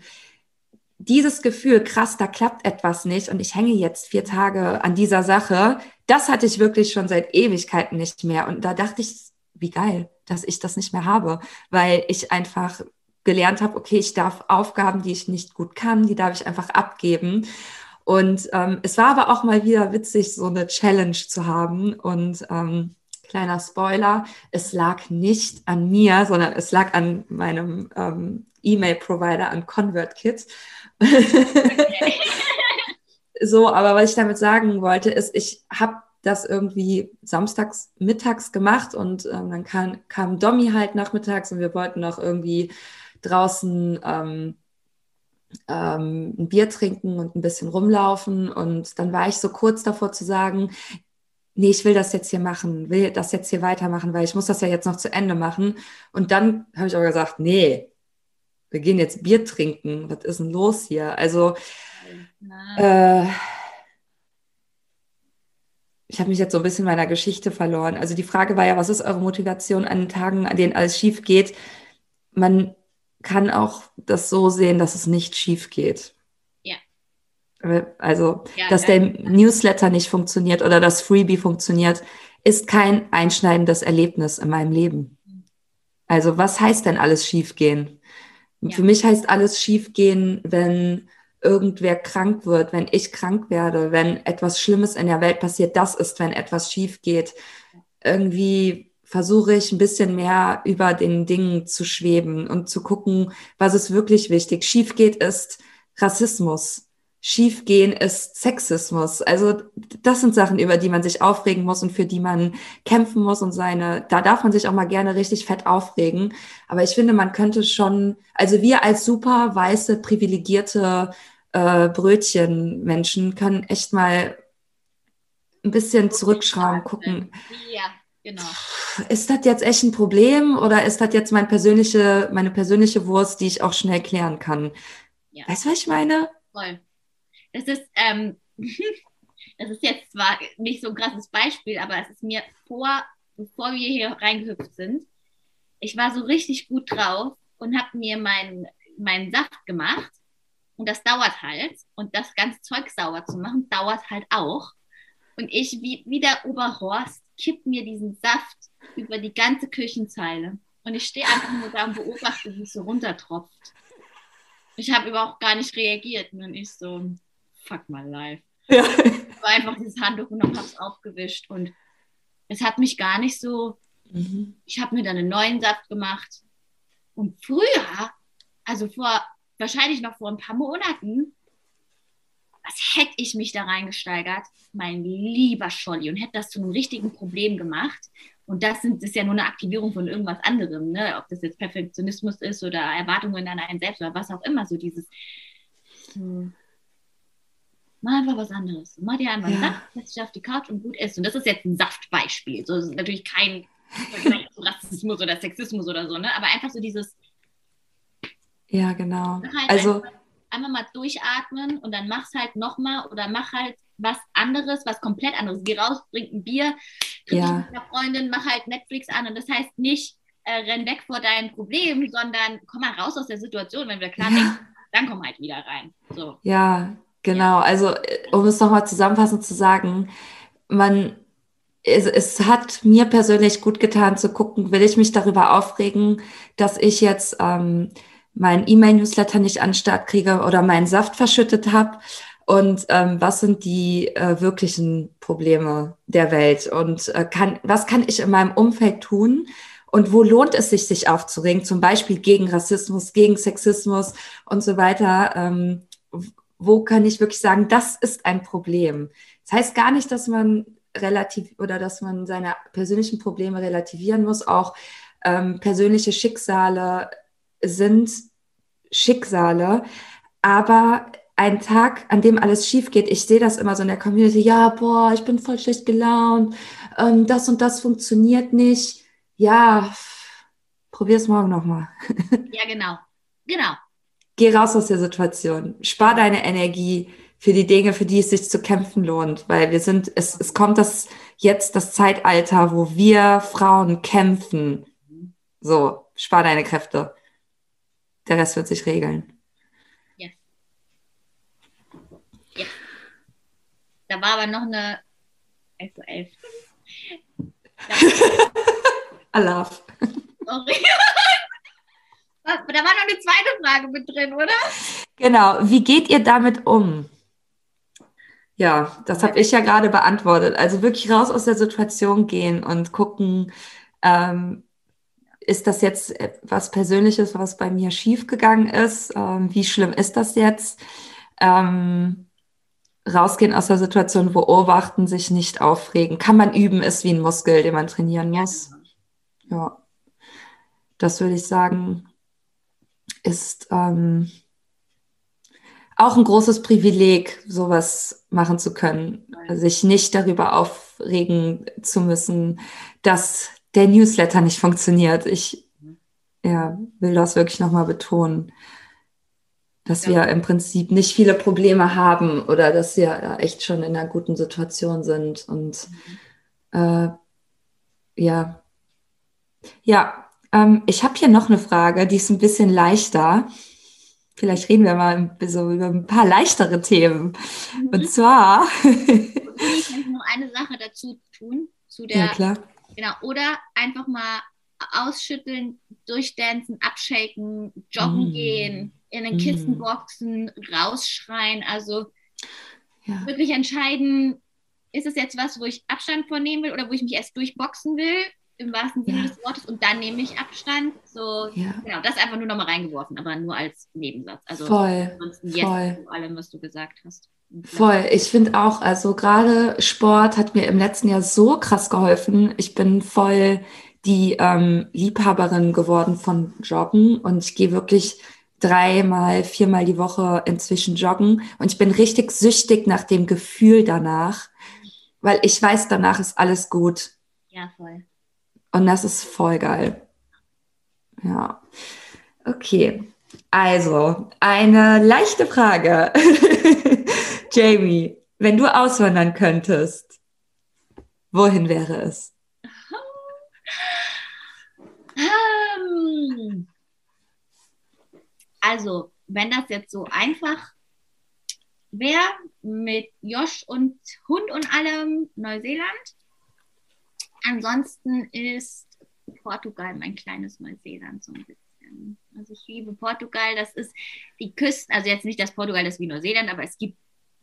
dieses Gefühl, krass, da klappt etwas nicht und ich hänge jetzt vier Tage an dieser Sache, das hatte ich wirklich schon seit Ewigkeiten nicht mehr. Und da dachte ich, wie geil, dass ich das nicht mehr habe, weil ich einfach gelernt habe, okay, ich darf Aufgaben, die ich nicht gut kann, die darf ich einfach abgeben. Und ähm, es war aber auch mal wieder witzig, so eine Challenge zu haben. Und ähm, kleiner Spoiler, es lag nicht an mir, sondern es lag an meinem ähm, E-Mail-Provider, an ConvertKit. So, aber was ich damit sagen wollte, ist, ich habe das irgendwie samstags mittags gemacht und ähm, dann kam, kam Domi halt nachmittags und wir wollten noch irgendwie draußen ähm, ähm, ein Bier trinken und ein bisschen rumlaufen und dann war ich so kurz davor zu sagen, nee, ich will das jetzt hier machen, will das jetzt hier weitermachen, weil ich muss das ja jetzt noch zu Ende machen. Und dann habe ich aber gesagt, nee, wir gehen jetzt Bier trinken. Was ist denn los hier? Also, äh, ich habe mich jetzt so ein bisschen meiner Geschichte verloren. Also die Frage war ja, was ist eure Motivation an den Tagen, an denen alles schief geht? Man kann auch das so sehen, dass es nicht schief geht. Ja. Also, ja, dass der Newsletter nicht funktioniert oder das Freebie funktioniert, ist kein einschneidendes Erlebnis in meinem Leben. Also, was heißt denn alles schiefgehen? Ja. Für mich heißt alles schiefgehen, wenn irgendwer krank wird, wenn ich krank werde, wenn etwas Schlimmes in der Welt passiert, das ist, wenn etwas schief geht. Irgendwie versuche ich ein bisschen mehr über den Dingen zu schweben und zu gucken, was ist wirklich wichtig. Schief geht ist Rassismus schiefgehen ist Sexismus. Also das sind Sachen, über die man sich aufregen muss und für die man kämpfen muss und seine, da darf man sich auch mal gerne richtig fett aufregen. Aber ich finde, man könnte schon, also wir als super weiße, privilegierte äh, Brötchenmenschen können echt mal ein bisschen zurückschrauben, gucken. Ja. Genau. Ist das jetzt echt ein Problem oder ist das jetzt mein persönliche, meine persönliche Wurst, die ich auch schnell klären kann? Ja. Weißt du, was ich meine? Voll. Das ist, ähm, das ist jetzt zwar nicht so ein krasses Beispiel, aber es ist mir vor, bevor wir hier reingehüpft sind, ich war so richtig gut drauf und habe mir meinen mein Saft gemacht. Und das dauert halt. Und das ganze Zeug sauber zu machen, dauert halt auch. Und ich, wie, wie der Oberhorst, kipp mir diesen Saft über die ganze Küchenzeile. Und ich stehe einfach nur da und beobachte, wie es so runtertropft. Ich habe überhaupt gar nicht reagiert. Und ich so, fuck my life. Ja. Ich war einfach dieses Handtuch und habe es aufgewischt und es hat mich gar nicht so, mhm. ich habe mir dann einen neuen Saft gemacht und früher, also vor, wahrscheinlich noch vor ein paar Monaten, was hätte ich mich da reingesteigert, mein lieber Scholli, und hätte das zu einem richtigen Problem gemacht. Und das, sind, das ist ja nur eine Aktivierung von irgendwas anderem, ne? ob das jetzt Perfektionismus ist oder Erwartungen an einen selbst oder was auch immer, so dieses, so, mach einfach was anderes. Mach dir einfach ja. einen Saft, setz dich auf die Couch und gut essen. Und das ist jetzt ein Saftbeispiel. So, das ist natürlich kein Rassismus oder Sexismus oder so, ne? Aber einfach so dieses. Ja, genau. Halt also einfach, einfach, mal durchatmen und dann mach's halt nochmal oder mach halt was anderes, was komplett anderes. Geh raus, trink ein Bier, triff ja. mit einer Freundin, mach halt Netflix an. Und das heißt nicht, äh, renn weg vor deinem Problem, sondern komm mal raus aus der Situation, wenn wir klar ja. denken, dann komm halt wieder rein. So. Ja, Genau, also äh, um es nochmal zusammenfassend zu sagen, man, es, es hat mir persönlich gut getan zu gucken, will ich mich darüber aufregen, dass ich jetzt ähm, meinen E-Mail-Newsletter nicht an den Start kriege oder meinen Saft verschüttet habe und ähm, was sind die äh, wirklichen Probleme der Welt? Und äh, kann, was kann ich in meinem Umfeld tun? Und wo lohnt es sich, sich aufzuregen, zum Beispiel gegen Rassismus, gegen Sexismus und so weiter. Ähm, wo kann ich wirklich sagen, das ist ein Problem. Das heißt gar nicht, dass man relativ oder dass man seine persönlichen Probleme relativieren muss. Auch ähm, persönliche Schicksale sind Schicksale, aber ein Tag, an dem alles schief geht, ich sehe das immer so in der Community, ja, boah, ich bin voll schlecht gelaunt, ähm, das und das funktioniert nicht. Ja, probier's morgen nochmal. ja, genau. Genau Geh raus aus der Situation. Spar deine Energie für die Dinge, für die es sich zu kämpfen lohnt, weil wir sind, es, es kommt das jetzt das Zeitalter, wo wir Frauen kämpfen. So, spar deine Kräfte. Der Rest wird sich regeln. Yes. Yes. Da war aber noch eine also elf. Alaf. Sorry. Da war noch eine zweite Frage mit drin, oder? Genau. Wie geht ihr damit um? Ja, das habe ich ja gerade beantwortet. Also wirklich raus aus der Situation gehen und gucken, ähm, ist das jetzt was Persönliches, was bei mir schiefgegangen ist? Ähm, wie schlimm ist das jetzt? Ähm, rausgehen aus der Situation, beobachten, sich nicht aufregen. Kann man üben, ist wie ein Muskel, den man trainieren muss. Ja, das würde ich sagen, ist ähm, auch ein großes Privileg, sowas machen zu können, sich nicht darüber aufregen zu müssen, dass der Newsletter nicht funktioniert. Ich ja, will das wirklich nochmal betonen, dass ja. wir im Prinzip nicht viele Probleme haben oder dass wir echt schon in einer guten Situation sind. Und mhm. äh, ja, ja, ähm, ich habe hier noch eine Frage, die ist ein bisschen leichter. Vielleicht reden wir mal so über ein paar leichtere Themen. Mhm. Und zwar. ich kann nur eine Sache dazu tun. Zu der, ja, klar. Genau, oder einfach mal ausschütteln, durchdancen, abshaken, joggen mm. gehen, in den Kissen mm. boxen, rausschreien. Also ja. wirklich entscheiden, ist es jetzt was, wo ich Abstand von nehmen will oder wo ich mich erst durchboxen will, im wahrsten Sinne ja. des Wortes, und dann nehme ich Abstand. So, ja. genau, das einfach nur nochmal reingeworfen, aber nur als Nebensatz. Also voll, jetzt voll. zu allem, was du gesagt hast. Voll. Ich finde auch, also gerade Sport hat mir im letzten Jahr so krass geholfen. Ich bin voll die ähm, Liebhaberin geworden von Joggen und ich gehe wirklich dreimal, viermal die Woche inzwischen joggen und ich bin richtig süchtig nach dem Gefühl danach, weil ich weiß, danach ist alles gut. Ja, voll. Und das ist voll geil. Ja. Okay. Also, eine leichte Frage. Jamie, wenn du auswandern könntest, wohin wäre es? Um, also, wenn das jetzt so einfach wäre, mit Josh und Hund und allem Neuseeland. Ansonsten ist Portugal mein kleines Neuseeland so ein bisschen. Also ich liebe Portugal, das ist die Küsten, also jetzt nicht das Portugal, das wie Neuseeland, aber es gibt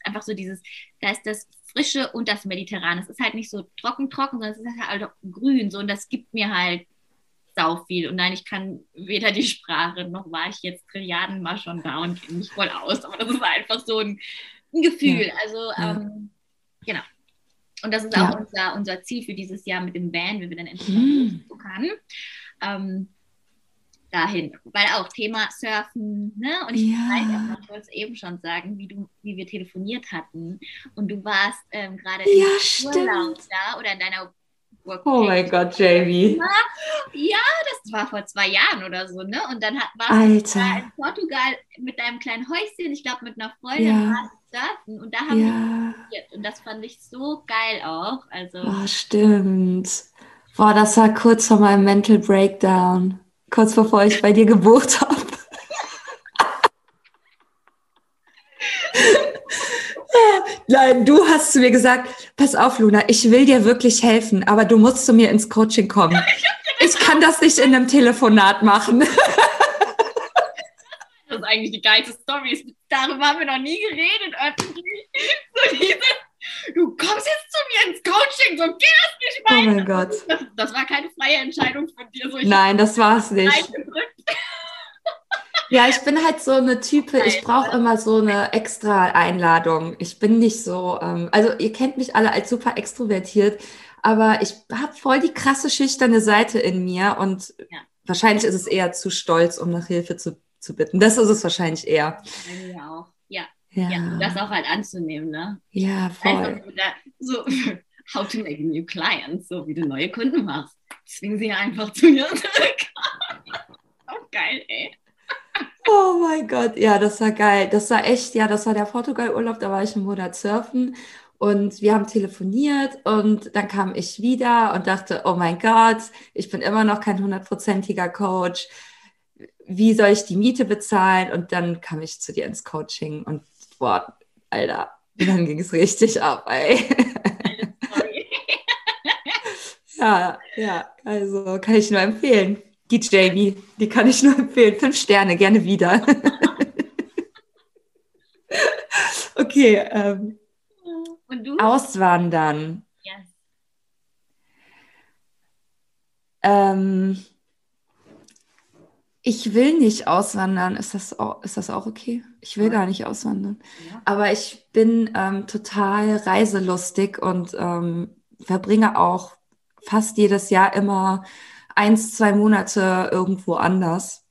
einfach so dieses, da ist das Frische und das Mediterrane. Es ist halt nicht so trocken, trocken, sondern es ist halt auch grün so und das gibt mir halt sau viel. Und nein, ich kann weder die Sprache, noch war ich jetzt Trilliarden mal schon da und kenne mich voll aus. Aber das ist einfach so ein, ein Gefühl. Ja. Also, ja. Ähm, genau. Und das ist auch ja. unser, unser Ziel für dieses Jahr mit dem Van, wenn wir dann endlich mhm. können. Ähm, dahin. Weil auch Thema Surfen, ne? Und ich ja. weiß, ich wollte es eben schon sagen, wie du, wie wir telefoniert hatten. Und du warst ähm, gerade ja, in Urlaub da oder in deiner Oh mein Gott, Jamie. Ja, das war vor zwei Jahren oder so, ne? Und dann hat, warst du in Portugal mit deinem kleinen Häuschen, ich glaube mit einer Freundin, ja. surfen und da haben ja. wir und das fand ich so geil auch. Also. Oh, stimmt. Boah, das war kurz vor meinem Mental Breakdown. Kurz bevor ich bei dir gebucht habe. Nein, du hast zu mir gesagt, pass auf, Luna, ich will dir wirklich helfen, aber du musst zu mir ins Coaching kommen. Ich kann das nicht in einem Telefonat machen. Das ist eigentlich die geilste Story. Darüber haben wir noch nie geredet öffentlich. So dieses, du kommst jetzt zu mir ins Coaching, so geht das nicht weiter. Oh mein Gott. Das, das war keine freie Entscheidung von dir. So, Nein, das war es nicht. Ja, ich bin halt so eine Type, ich brauche immer so eine extra Einladung. Ich bin nicht so, ähm, also ihr kennt mich alle als super extrovertiert, aber ich habe voll die krasse schüchterne Seite in mir und ja. wahrscheinlich ist es eher zu stolz, um nach Hilfe zu, zu bitten. Das ist es wahrscheinlich eher. Mir auch, ja. Ja. ja. das auch halt anzunehmen, ne? Ja, voll. so, how to make new clients, so wie du neue Kunden machst. Zwingen sie einfach zu mir zurück. auch geil, ey. Oh mein Gott, ja, das war geil. Das war echt, ja, das war der Portugal-Urlaub, da war ich einen Monat surfen und wir haben telefoniert und dann kam ich wieder und dachte, oh mein Gott, ich bin immer noch kein hundertprozentiger Coach. Wie soll ich die Miete bezahlen? Und dann kam ich zu dir ins Coaching und boah, Alter, dann ging es richtig ab, ey. ja, ja, also kann ich nur empfehlen. Die Jamie, die kann ich nur empfehlen. Fünf Sterne, gerne wieder. okay. Ähm, Und du? Auswandern. Yes. Ähm, ich will nicht auswandern. Ist das auch, ist das auch okay? Ich will ja. gar nicht auswandern. Ja. Aber ich bin ähm, total reiselustig und ähm, verbringe auch fast jedes Jahr immer eins, zwei Monate irgendwo anders.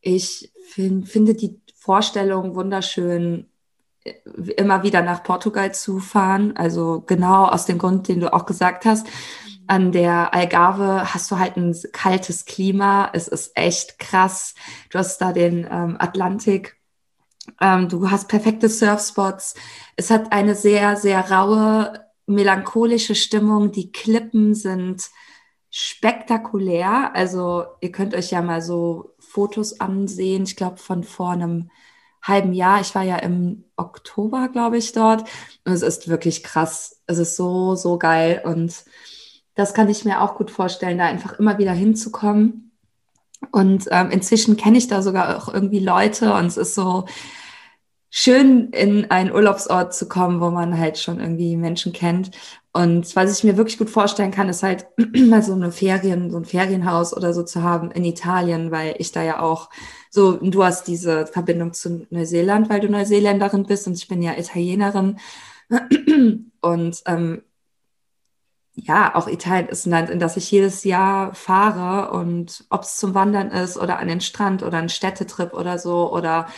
Ich find, finde die Vorstellung wunderschön, immer wieder nach Portugal zu fahren. Also genau aus dem Grund, den du auch gesagt hast. An der Algarve hast du halt ein kaltes Klima. Es ist echt krass. Du hast da den ähm, Atlantik. Ähm, du hast perfekte Surfspots. Es hat eine sehr, sehr raue, melancholische Stimmung. Die Klippen sind spektakulär. Also ihr könnt euch ja mal so Fotos ansehen. Ich glaube von vor einem halben Jahr. Ich war ja im Oktober, glaube ich, dort. Und es ist wirklich krass. Es ist so, so geil. Und das kann ich mir auch gut vorstellen, da einfach immer wieder hinzukommen. Und ähm, inzwischen kenne ich da sogar auch irgendwie Leute und es ist so, schön in einen Urlaubsort zu kommen, wo man halt schon irgendwie Menschen kennt. Und was ich mir wirklich gut vorstellen kann, ist halt mal so eine Ferien, so ein Ferienhaus oder so zu haben in Italien, weil ich da ja auch so, du hast diese Verbindung zu Neuseeland, weil du Neuseeländerin bist und ich bin ja Italienerin. Und ähm, ja, auch Italien ist ein Land, in das ich jedes Jahr fahre und ob es zum Wandern ist oder an den Strand oder ein Städtetrip oder so oder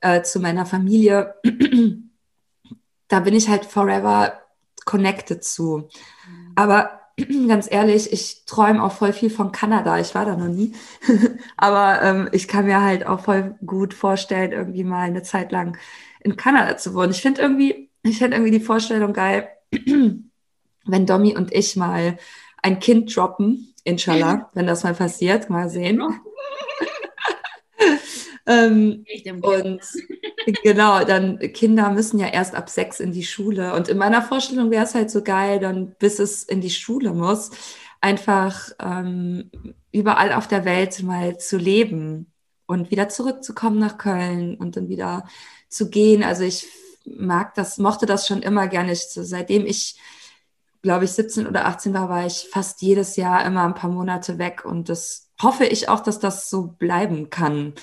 äh, zu meiner Familie, da bin ich halt forever connected zu. Mhm. Aber ganz ehrlich, ich träume auch voll viel von Kanada. Ich war da noch nie. Aber ähm, ich kann mir halt auch voll gut vorstellen, irgendwie mal eine Zeit lang in Kanada zu wohnen. Ich finde irgendwie, ich finde irgendwie die Vorstellung geil, wenn Domi und ich mal ein Kind droppen, inshallah, wenn das mal passiert, mal sehen. Ähm, und genau, dann Kinder müssen ja erst ab sechs in die Schule. Und in meiner Vorstellung wäre es halt so geil, dann bis es in die Schule muss, einfach ähm, überall auf der Welt mal zu leben und wieder zurückzukommen nach Köln und dann wieder zu gehen. Also ich mag das, mochte das schon immer gerne. Ich, seitdem ich, glaube ich, 17 oder 18 war, war ich fast jedes Jahr immer ein paar Monate weg und das hoffe ich auch, dass das so bleiben kann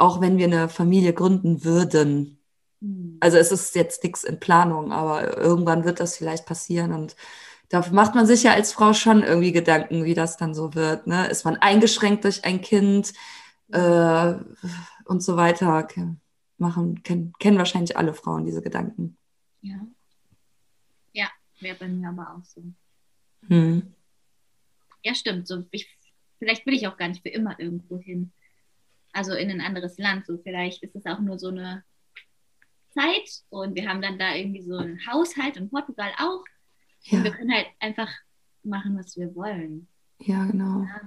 auch wenn wir eine Familie gründen würden. Hm. Also es ist jetzt nichts in Planung, aber irgendwann wird das vielleicht passieren und da macht man sich ja als Frau schon irgendwie Gedanken, wie das dann so wird. Ne? Ist man eingeschränkt durch ein Kind äh, und so weiter? Machen, kennen, kennen wahrscheinlich alle Frauen diese Gedanken. Ja. Ja, wäre bei mir aber auch so. Hm. Ja, stimmt. So, ich, vielleicht will ich auch gar nicht für immer irgendwo hin also in ein anderes Land. So vielleicht ist es auch nur so eine Zeit und wir haben dann da irgendwie so einen Haushalt in Portugal auch. Ja. Und wir können halt einfach machen, was wir wollen. Ja, genau. Ja.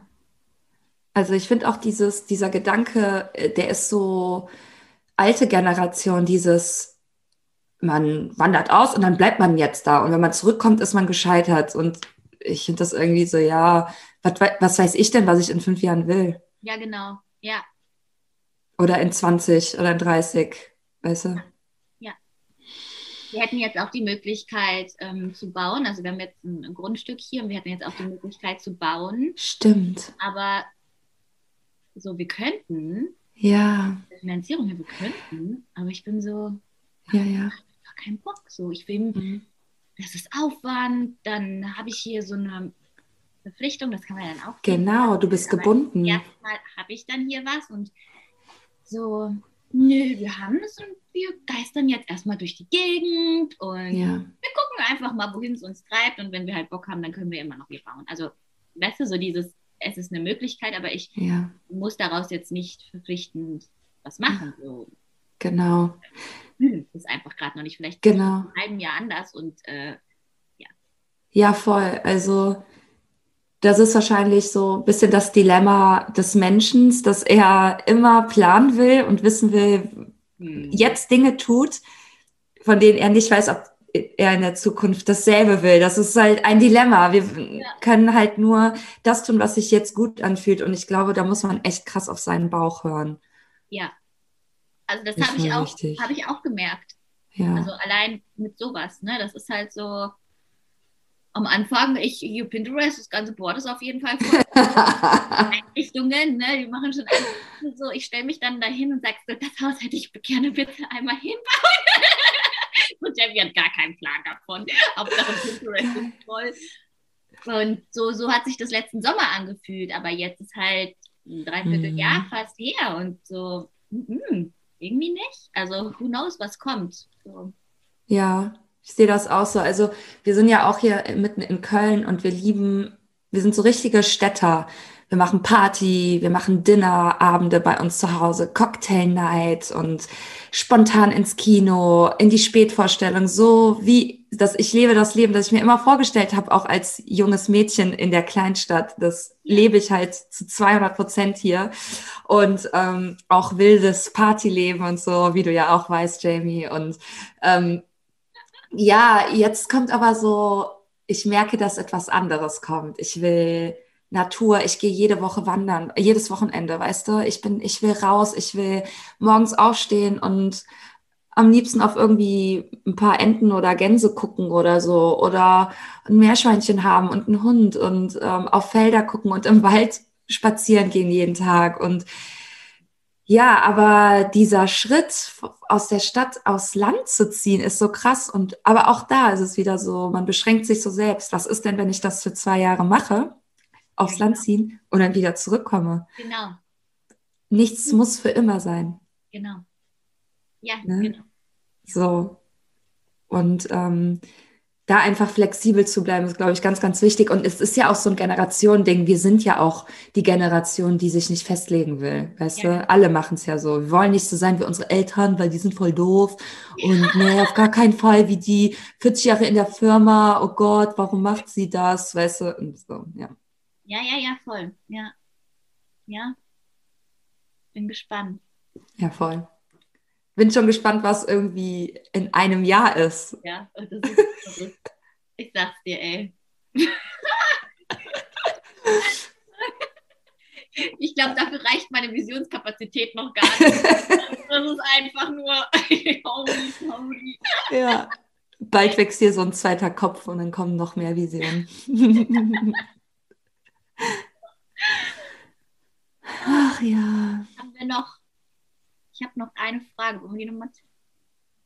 Also ich finde auch dieses, dieser Gedanke, äh, der ist so alte Generation, dieses, man wandert aus und dann bleibt man jetzt da. Und wenn man zurückkommt, ist man gescheitert. Und ich finde das irgendwie so, ja, was, was weiß ich denn, was ich in fünf Jahren will? Ja, genau. Ja, oder in 20 oder in 30, weißt du? Ja. Wir hätten jetzt auch die Möglichkeit ähm, zu bauen. Also wir haben jetzt ein, Grundstück hier und wir hätten jetzt auch die Möglichkeit zu bauen. Stimmt. Aber so, wir könnten. Ja. Finanzierung, ja, wir könnten. Aber ich bin so. Ja, ja. Ich habe keinen Bock. So, ich will. Mhm. Das ist Aufwand. Dann habe ich hier so eine Verpflichtung, das kann man dann auch. Genau, du bist gebunden. Erstmal habe ich dann hier was und so, nö, wir haben es und wir geistern jetzt erstmal durch die Gegend und ja. wir gucken einfach mal, wohin es uns treibt und wenn wir halt Bock haben, dann können wir immer noch hier bauen. Also, weißt du, so dieses, es ist eine Möglichkeit, aber ich ja. muss daraus jetzt nicht verpflichtend was machen. So. Genau. Hm, ist einfach gerade noch nicht. Vielleicht genau. in einem Jahr anders und äh, ja. Ja, voll. Also das ist wahrscheinlich so ein bisschen das Dilemma des Menschen, dass er immer planen will und wissen will, hm. jetzt Dinge tut, von denen er nicht weiß, ob er in der Zukunft dasselbe will. Das ist halt ein Dilemma. Wir ja. können halt nur das tun, was sich jetzt gut anfühlt. Und ich glaube, da muss man echt krass auf seinen Bauch hören. Ja. Also das habe ich, auch, hab ich auch gemerkt. Ja. Also allein mit sowas, ne? Das ist halt so am Anfang, ich hier Pinterest, das ganze Board ist auf jeden Fall voll. Einrichtungen, ne? Die machen schon alles so. Ich stelle mich dann dahin und sage so, das Haus hätte ich gerne bitte einmal hinbauen. Und Debbie hat gar keinen Plan davon. Hauptsache Pinterest ist toll. Und so, so hat sich das letzten Sommer angefühlt. Aber jetzt ist halt ein Dreivierteljahr mhm. fast her und so, mh, irgendwie nicht. Also, who knows, was kommt. So. Ja, ich sehe das auch so. Also, wir sind ja auch hier mitten in Köln und wir lieben, wir sind so richtige Städter wir machen Party, wir machen Dinnerabende bei uns zu Hause, Cocktail Night und spontan ins Kino, in die Spätvorstellung, so wie dass ich lebe das Leben, das ich mir immer vorgestellt habe, auch als junges Mädchen in der Kleinstadt. Das lebe ich halt zu 200 Prozent hier und ähm, auch wildes Partyleben und so, wie du ja auch weißt, Jamie. Und ähm, ja, jetzt kommt aber so, ich merke, dass etwas anderes kommt. Ich will Natur. Ich gehe jede Woche wandern, jedes Wochenende, weißt du? Ich bin, ich will raus, ich will morgens aufstehen und am liebsten auf irgendwie ein paar Enten oder Gänse gucken oder so oder ein Meerschweinchen haben und einen Hund und ähm, auf Felder gucken und im Wald spazieren gehen jeden Tag und ja, aber dieser Schritt aus der Stadt aufs Land zu ziehen ist so krass und aber auch da ist es wieder so, man beschränkt sich so selbst. Was ist denn, wenn ich das für zwei Jahre mache? aufs genau. Land ziehen und dann wieder zurückkomme. Genau. Nichts mhm. muss für immer sein. Genau. Ja, ne? genau. So. Und ähm, da einfach flexibel zu bleiben, ist, glaube ich, ganz, ganz wichtig. Und es ist ja auch so ein Generationending. Wir sind ja auch die Generation, die sich nicht festlegen will. Weißt ja. du? Alle machen es ja so. Wir wollen nicht so sein wie unsere Eltern, weil die sind voll doof. Und nee, auf gar keinen Fall wie die 40 Jahre in der Firma. Oh Gott, warum macht sie das? Weißt du? Und so, ja. Ja, ja, ja, voll. Ja. Ja. Bin gespannt. Ja, voll. Bin schon gespannt, was irgendwie in einem Jahr ist. Ja, das ist, ich sag's dir, ey. ich glaube, dafür reicht meine Visionskapazität noch gar nicht. Das ist einfach nur holy, holy. Ja. Bald wächst hier so ein zweiter Kopf und dann kommen noch mehr Visionen. Ach ja. Haben wir noch? Ich habe noch eine Frage. Wollen wir die nochmal?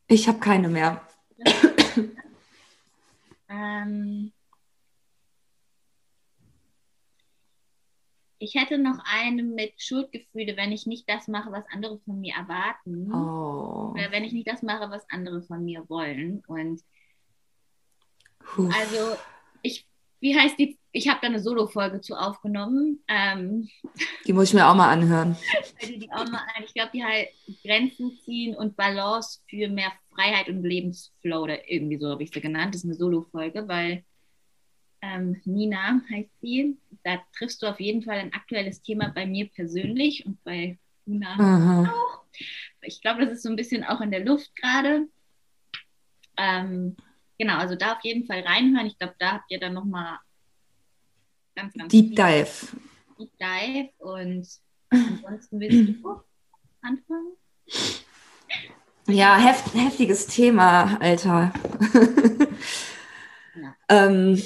Ich habe keine mehr. ähm, ich hätte noch eine mit Schuldgefühle, wenn ich nicht das mache, was andere von mir erwarten. Oh. Oder wenn ich nicht das mache, was andere von mir wollen. Und Puh. also wie heißt die? Ich habe da eine Solo-Folge zu aufgenommen. Ähm, die muss ich mir auch mal anhören. die auch mal an. Ich glaube, die halt Grenzen ziehen und Balance für mehr Freiheit und Lebensflow oder irgendwie so habe ich sie genannt. Das ist eine Solo-Folge, weil ähm, Nina heißt sie. Da triffst du auf jeden Fall ein aktuelles Thema bei mir persönlich und bei Nina auch. Ich glaube, das ist so ein bisschen auch in der Luft gerade. Ähm, genau, also da auf jeden Fall reinhören. Ich glaube, da habt ihr dann nochmal ganz, ganz Deep Dive. Deep Dive und ansonsten willst du anfangen? Ja, heft, heftiges Thema, Alter. ja. ähm,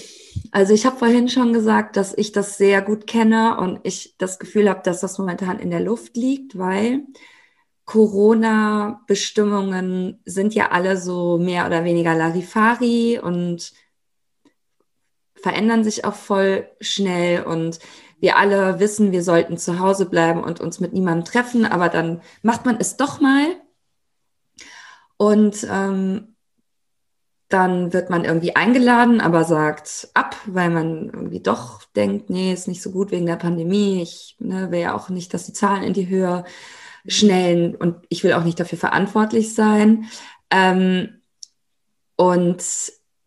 also ich habe vorhin schon gesagt, dass ich das sehr gut kenne und ich das Gefühl habe, dass das momentan in der Luft liegt, weil Corona-Bestimmungen sind ja alle so mehr oder weniger Larifari und verändern sich auch voll schnell und wir alle wissen, wir sollten zu Hause bleiben und uns mit niemandem treffen, aber dann macht man es doch mal und ähm, dann wird man irgendwie eingeladen, aber sagt ab, weil man irgendwie doch denkt, nee, ist nicht so gut wegen der Pandemie. Ich ne, will ja auch nicht, dass die Zahlen in die Höhe schnellen und ich will auch nicht dafür verantwortlich sein. Ähm, und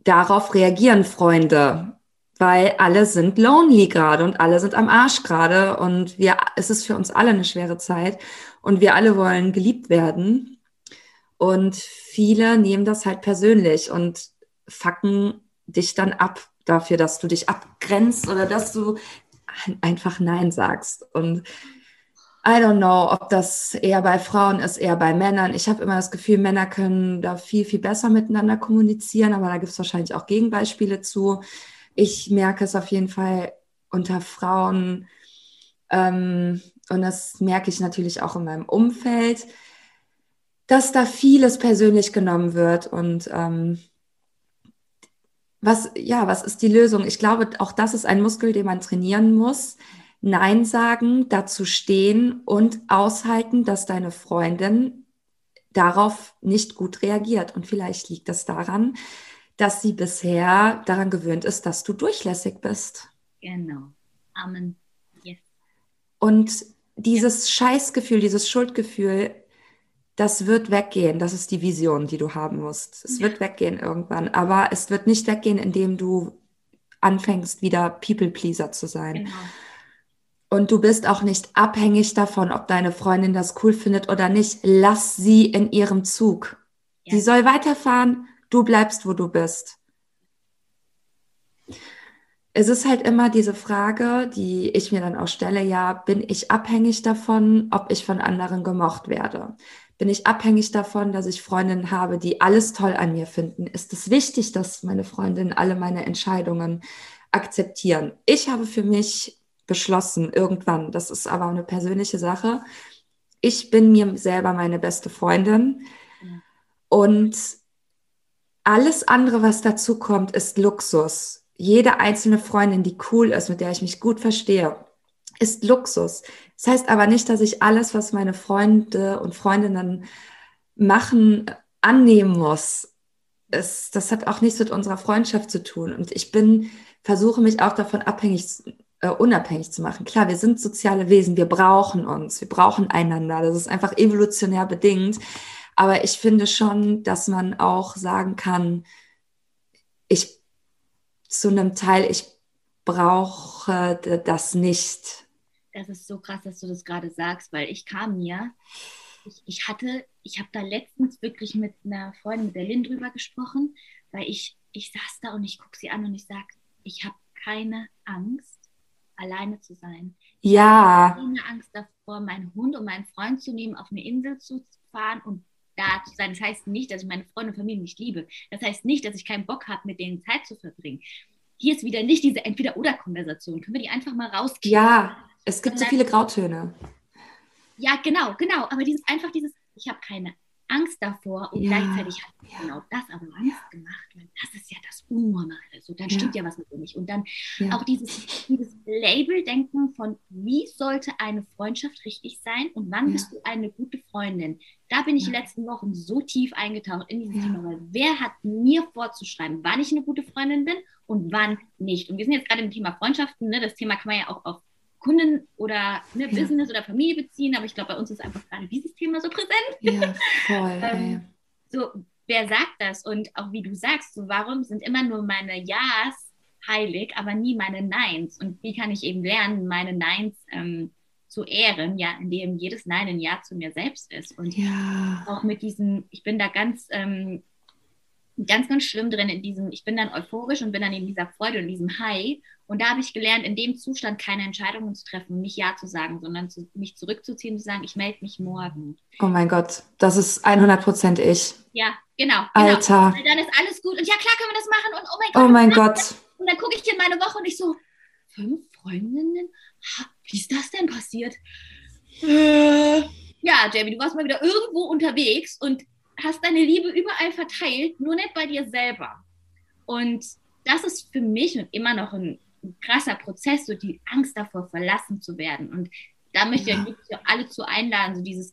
darauf reagieren Freunde, weil alle sind lonely gerade und alle sind am Arsch gerade und wir, es ist für uns alle eine schwere Zeit und wir alle wollen geliebt werden. Und viele nehmen das halt persönlich und facken dich dann ab dafür, dass du dich abgrenzt oder dass du einfach Nein sagst. Und I don't know, ob das eher bei Frauen ist, eher bei Männern. Ich habe immer das Gefühl, Männer können da viel, viel besser miteinander kommunizieren, aber da gibt es wahrscheinlich auch Gegenbeispiele zu. Ich merke es auf jeden Fall unter Frauen ähm, und das merke ich natürlich auch in meinem Umfeld, dass da vieles persönlich genommen wird und ähm, was, ja, was ist die Lösung? Ich glaube, auch das ist ein Muskel, den man trainieren muss. Nein sagen, dazu stehen und aushalten, dass deine Freundin darauf nicht gut reagiert. Und vielleicht liegt das daran, dass sie bisher daran gewöhnt ist, dass du durchlässig bist. Genau. Amen. Yes. Und dieses. Scheißgefühl, dieses Schuldgefühl das wird weggehen. Das ist die Vision, die du haben musst. Es ja. wird weggehen irgendwann. Aber es wird nicht weggehen, indem du anfängst, wieder People-Pleaser zu sein. Genau. Und du bist auch nicht abhängig davon, ob deine Freundin das cool findet oder nicht. Lass sie in ihrem Zug. Ja. Sie soll weiterfahren, du bleibst, wo du bist. Es ist halt immer diese Frage, die ich mir dann auch stelle, ja, bin ich abhängig davon, ob ich von anderen gemocht werde? bin ich abhängig davon, dass ich Freundinnen habe, die alles toll an mir finden? Ist es wichtig, dass meine Freundinnen alle meine Entscheidungen akzeptieren? Ich habe für mich beschlossen, irgendwann, das ist aber eine persönliche Sache, ich bin mir selber meine beste Freundin und alles andere, was dazu kommt, ist Luxus. Jede einzelne Freundin, die cool ist, mit der ich mich gut verstehe, ist Luxus. Das heißt aber nicht, dass ich alles, was meine Freunde und Freundinnen machen, annehmen muss. Es, das hat auch nichts mit unserer Freundschaft zu tun. Und ich bin, versuche mich auch davon abhängig, äh, unabhängig zu machen. Klar, wir sind soziale Wesen, wir brauchen uns, wir brauchen einander. Das ist einfach evolutionär bedingt. Aber ich finde schon, dass man auch sagen kann, ich zu einem Teil, ich brauche das nicht das ist so krass, dass du das gerade sagst, weil ich kam mir, ich, ich hatte, ich habe da letztens wirklich mit einer Freundin, Lynn drüber gesprochen, weil ich, ich saß da und ich gucke sie an und ich sage, ich habe keine Angst, alleine zu sein. Ja. Ich habe keine Angst davor, meinen Hund und meinen Freund zu nehmen, auf eine Insel zu fahren und da zu sein. Das heißt nicht, dass ich meine Freunde und Familie nicht liebe. Das heißt nicht, dass ich keinen Bock habe, mit denen Zeit zu verbringen. Hier ist wieder nicht diese Entweder-Oder-Konversation. Können wir die einfach mal rauskriegen? Ja, es gibt so viele Grautöne. Ja, genau, genau. Aber dieses einfach dieses, ich habe keine Angst davor und ja, gleichzeitig hat ja. genau das aber Angst gemacht. Weil das ist ja das Unnormale. So, dann ja. stimmt ja was mit mir nicht. Und dann auch dieses, dieses Label-Denken von, wie sollte eine Freundschaft richtig sein und wann bist du eine gute Freundin? Da bin ich die letzten Wochen so tief eingetaucht in dieses Thema, weil wer hat mir vorzuschreiben, wann ich eine gute Freundin bin und wann nicht? Und wir sind jetzt gerade im Thema Freundschaften. Ne? Das Thema kann man ja auch auf Kunden oder ne, ja. Business oder Familie beziehen, aber ich glaube, bei uns ist einfach gerade dieses Thema so präsent. Ja, voll. ähm, so, wer sagt das? Und auch wie du sagst, so, warum sind immer nur meine Ja's heilig, aber nie meine Neins? Und wie kann ich eben lernen, meine Neins ähm, zu ehren, ja, indem jedes Nein ein Ja zu mir selbst ist. Und ja. auch mit diesem, ich bin da ganz, ähm, ganz, ganz schlimm drin in diesem, ich bin dann euphorisch und bin dann in dieser Freude und diesem High und da habe ich gelernt, in dem Zustand keine Entscheidungen zu treffen, nicht Ja zu sagen, sondern zu, mich zurückzuziehen und zu sagen, ich melde mich morgen. Oh mein Gott, das ist 100 Prozent ich. Ja, genau. genau. Alter. Weil dann ist alles gut. Und ja, klar können wir das machen. Und oh mein Gott. Oh mein Gott. Und dann gucke ich in meine Woche und ich so, fünf Freundinnen? Wie ist das denn passiert? Äh. Ja, Jamie, du warst mal wieder irgendwo unterwegs und hast deine Liebe überall verteilt, nur nicht bei dir selber. Und das ist für mich und immer noch ein ein krasser Prozess, so die Angst davor, verlassen zu werden. Und da möchte ja. ich alle zu einladen, so dieses,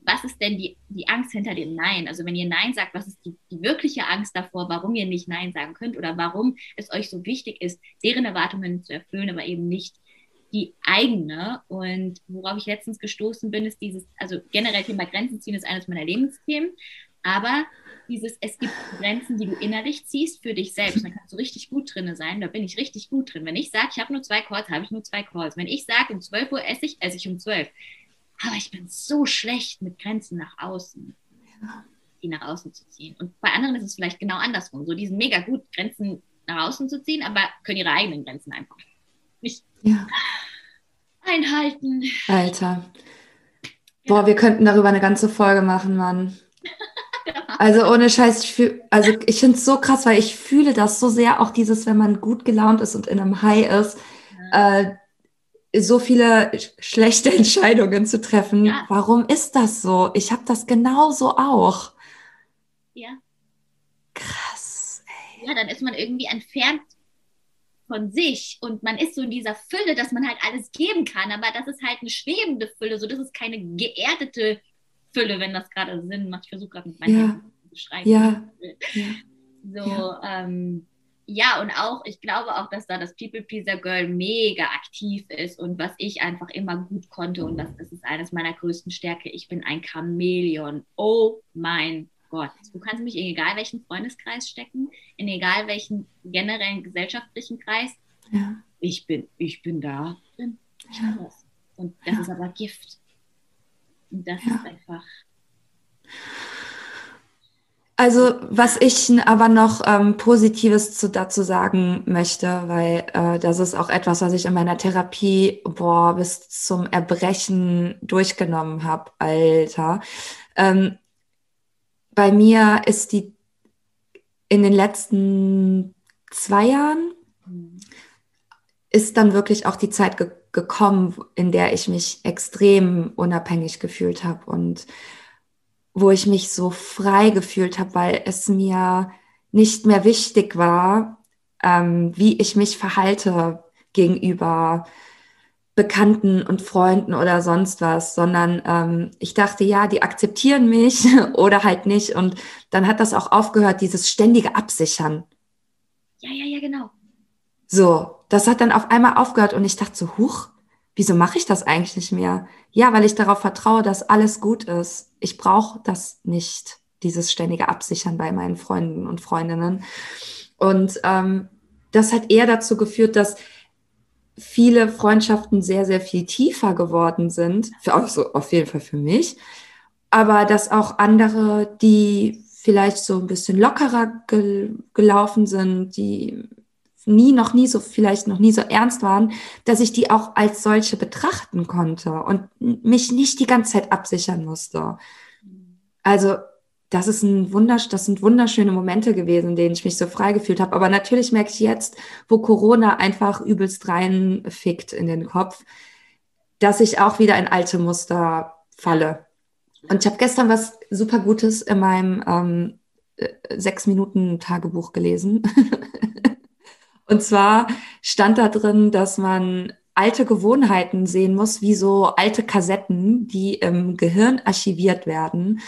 was ist denn die, die Angst hinter dem Nein? Also wenn ihr Nein sagt, was ist die, die wirkliche Angst davor, warum ihr nicht Nein sagen könnt oder warum es euch so wichtig ist, deren Erwartungen zu erfüllen, aber eben nicht die eigene. Und worauf ich letztens gestoßen bin, ist dieses, also generell Thema Grenzen ziehen ist eines meiner Lebensthemen, aber dieses, es gibt Grenzen, die du innerlich ziehst für dich selbst. Da kannst du richtig gut drin sein. Da bin ich richtig gut drin. Wenn ich sage, ich habe nur zwei Calls, habe ich nur zwei Calls. Wenn ich sage, um 12 Uhr esse ich, esse ich um 12. Aber ich bin so schlecht mit Grenzen nach außen. Die nach außen zu ziehen. Und bei anderen ist es vielleicht genau andersrum. So, die sind mega gut, Grenzen nach außen zu ziehen, aber können ihre eigenen Grenzen einfach nicht ja. einhalten. Alter. Boah, wir könnten darüber eine ganze Folge machen, Mann. Also ohne Scheiß, ich fühl, also ich finde es so krass, weil ich fühle das so sehr, auch dieses, wenn man gut gelaunt ist und in einem High ist, äh, so viele schlechte Entscheidungen zu treffen. Ja. Warum ist das so? Ich habe das genauso auch. Ja. Krass, ey. Ja, dann ist man irgendwie entfernt von sich und man ist so in dieser Fülle, dass man halt alles geben kann, aber das ist halt eine schwebende Fülle, so das ist keine geerdete Fülle, wenn das gerade Sinn macht. Ich versuche gerade mit meinen ja. zu beschreiben. Ja. ja. So, ja. Ähm, ja, und auch, ich glaube auch, dass da das People Pleaser Girl mega aktiv ist und was ich einfach immer gut konnte und das, das ist eines meiner größten Stärke. Ich bin ein Chamäleon. Oh mein Gott, du kannst mich in egal welchen Freundeskreis stecken, in egal welchen generellen gesellschaftlichen Kreis. Ja. Ich bin, ich bin da drin. Ich ja. das. Und das ja. ist aber Gift. Und das ist einfach. Also, was ich aber noch ähm, Positives zu, dazu sagen möchte, weil äh, das ist auch etwas, was ich in meiner Therapie boah, bis zum Erbrechen durchgenommen habe, Alter. Ähm, bei mir ist die in den letzten zwei Jahren ist dann wirklich auch die Zeit ge gekommen, in der ich mich extrem unabhängig gefühlt habe und wo ich mich so frei gefühlt habe, weil es mir nicht mehr wichtig war, ähm, wie ich mich verhalte gegenüber Bekannten und Freunden oder sonst was, sondern ähm, ich dachte, ja, die akzeptieren mich oder halt nicht. Und dann hat das auch aufgehört, dieses ständige Absichern. Ja, ja, ja, genau. So, das hat dann auf einmal aufgehört und ich dachte so, huch, wieso mache ich das eigentlich nicht mehr? Ja, weil ich darauf vertraue, dass alles gut ist. Ich brauche das nicht, dieses ständige Absichern bei meinen Freunden und Freundinnen. Und ähm, das hat eher dazu geführt, dass viele Freundschaften sehr, sehr viel tiefer geworden sind. Für, also auf jeden Fall für mich. Aber dass auch andere, die vielleicht so ein bisschen lockerer gel gelaufen sind, die nie, noch nie so, vielleicht noch nie so ernst waren, dass ich die auch als solche betrachten konnte und mich nicht die ganze Zeit absichern musste. Also das ist ein wundersch das sind wunderschöne Momente gewesen, in denen ich mich so frei gefühlt habe. Aber natürlich merke ich jetzt, wo Corona einfach übelst reinfickt in den Kopf, dass ich auch wieder in alte Muster falle. Und ich habe gestern was super Gutes in meinem ähm, äh, sechs Minuten Tagebuch gelesen. Und zwar stand da drin, dass man alte Gewohnheiten sehen muss, wie so alte Kassetten, die im Gehirn archiviert werden.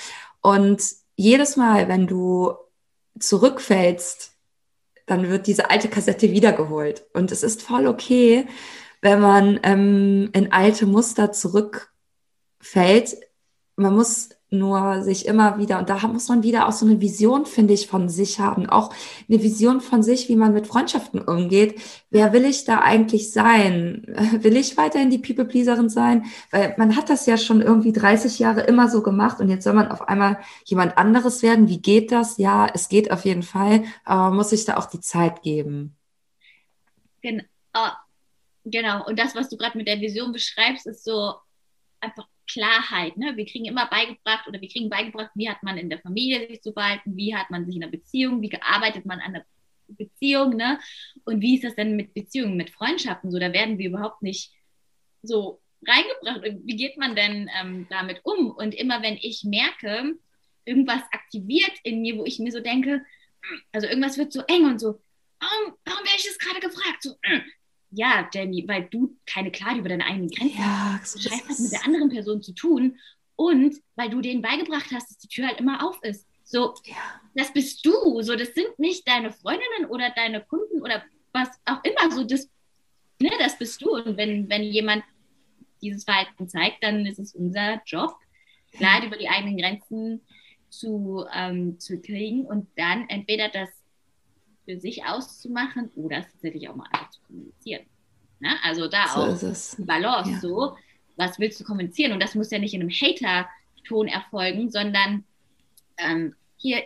Und jedes Mal, wenn du zurückfällst, dann wird diese alte Kassette wiedergeholt. Und es ist voll okay, wenn man ähm, in alte Muster zurückfällt. Man muss nur sich immer wieder, und da muss man wieder auch so eine Vision, finde ich, von sich haben. Auch eine Vision von sich, wie man mit Freundschaften umgeht. Wer will ich da eigentlich sein? Will ich weiterhin die People-Pleaserin sein? Weil man hat das ja schon irgendwie 30 Jahre immer so gemacht und jetzt soll man auf einmal jemand anderes werden. Wie geht das? Ja, es geht auf jeden Fall, aber muss sich da auch die Zeit geben. Genau. Genau. Und das, was du gerade mit der Vision beschreibst, ist so einfach Klarheit. Ne? Wir kriegen immer beigebracht oder wir kriegen beigebracht, wie hat man in der Familie sich zu verhalten, wie hat man sich in der Beziehung, wie arbeitet man an der Beziehung, ne? Und wie ist das denn mit Beziehungen, mit Freundschaften? So, da werden wir überhaupt nicht so reingebracht. Wie geht man denn ähm, damit um? Und immer wenn ich merke, irgendwas aktiviert in mir, wo ich mir so denke, also irgendwas wird so eng und so, warum, warum werde ich das gerade gefragt? So, ja, Jamie, weil du keine Klarheit über deine eigenen Grenzen ja, hast. Das Scheiß hat mit der anderen Person zu tun und weil du denen beigebracht hast, dass die Tür halt immer auf ist. So, ja. das bist du. So, das sind nicht deine Freundinnen oder deine Kunden oder was auch immer. So, das ne, das bist du. Und wenn, wenn jemand dieses Verhalten zeigt, dann ist es unser Job, klar über die eigenen Grenzen zu, ähm, zu kriegen und dann entweder das für sich auszumachen oder es tatsächlich auch mal einfach zu kommunizieren. Ne? Also da so auch Balance ja. so, was willst du kommunizieren? Und das muss ja nicht in einem Hater-Ton erfolgen, sondern ähm, hier,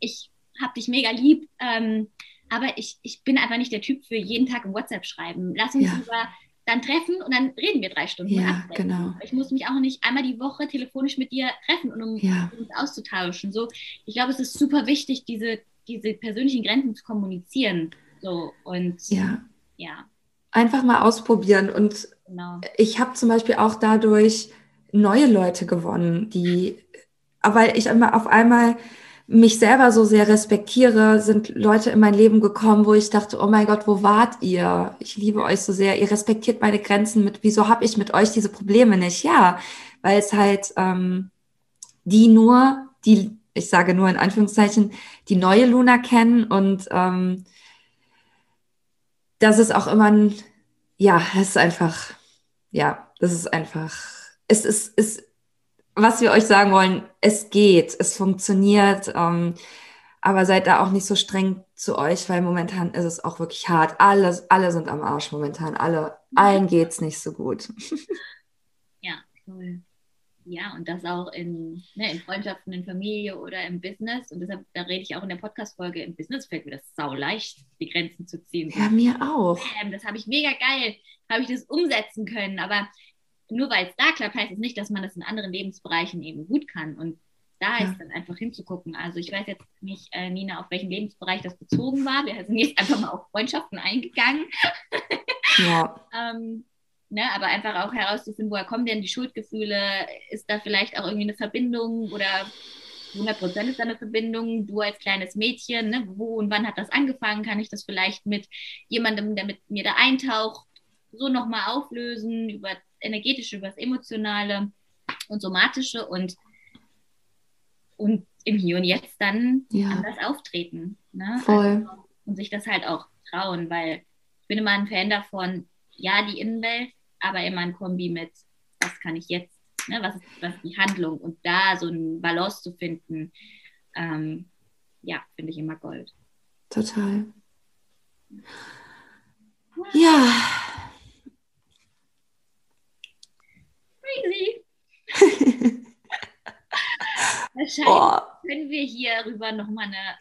ich hab dich mega lieb, ähm, aber ich, ich bin einfach nicht der Typ für jeden Tag im WhatsApp schreiben. Lass uns ja. lieber dann treffen und dann reden wir drei Stunden. Ja, genau. Ich muss mich auch nicht einmal die Woche telefonisch mit dir treffen, um ja. uns auszutauschen. So, ich glaube, es ist super wichtig, diese, diese persönlichen Grenzen zu kommunizieren. So und ja. ja. Einfach mal ausprobieren. Und genau. ich habe zum Beispiel auch dadurch neue Leute gewonnen, die, aber ich immer auf einmal mich selber so sehr respektiere, sind Leute in mein Leben gekommen, wo ich dachte, oh mein Gott, wo wart ihr? Ich liebe euch so sehr. Ihr respektiert meine Grenzen mit, wieso habe ich mit euch diese Probleme nicht? Ja, weil es halt ähm, die nur, die, ich sage nur in Anführungszeichen, die neue Luna kennen und ähm, das ist auch immer ein, ja, es ist einfach, ja, das ist einfach, es ist, es was wir euch sagen wollen, es geht, es funktioniert, ähm, aber seid da auch nicht so streng zu euch, weil momentan ist es auch wirklich hart. Alle, alle sind am Arsch momentan, alle, allen geht's nicht so gut. Ja, cool. Ja, und das auch in, ne, in Freundschaften, in Familie oder im Business. Und deshalb, da rede ich auch in der Podcast-Folge, im Business fällt mir das sau leicht, die Grenzen zu ziehen. Ja, mir auch. Das habe ich mega geil, habe ich das umsetzen können. Aber nur weil es da klappt, heißt es nicht, dass man das in anderen Lebensbereichen eben gut kann. Und da ja. ist dann einfach hinzugucken. Also ich weiß jetzt nicht, äh, Nina, auf welchen Lebensbereich das bezogen war. Wir sind jetzt einfach mal auf Freundschaften eingegangen. Ja. ähm, ne, aber einfach auch herauszufinden, woher kommen denn die Schuldgefühle? Ist da vielleicht auch irgendwie eine Verbindung oder 100% ist da eine Verbindung? Du als kleines Mädchen, ne, wo und wann hat das angefangen? Kann ich das vielleicht mit jemandem, der mit mir da eintaucht, so nochmal auflösen über energetische, über das emotionale und somatische und, und im Hier und Jetzt dann ja. anders auftreten. Ne? Voll. Also, und sich das halt auch trauen, weil ich bin immer ein Fan davon, ja, die Innenwelt, aber immer ein Kombi mit, was kann ich jetzt, ne? was, ist, was ist die Handlung und da so ein Balance zu finden, ähm, ja, finde ich immer Gold. Total. Ja, crazy. Wahrscheinlich oh. können wir hierüber nochmal eine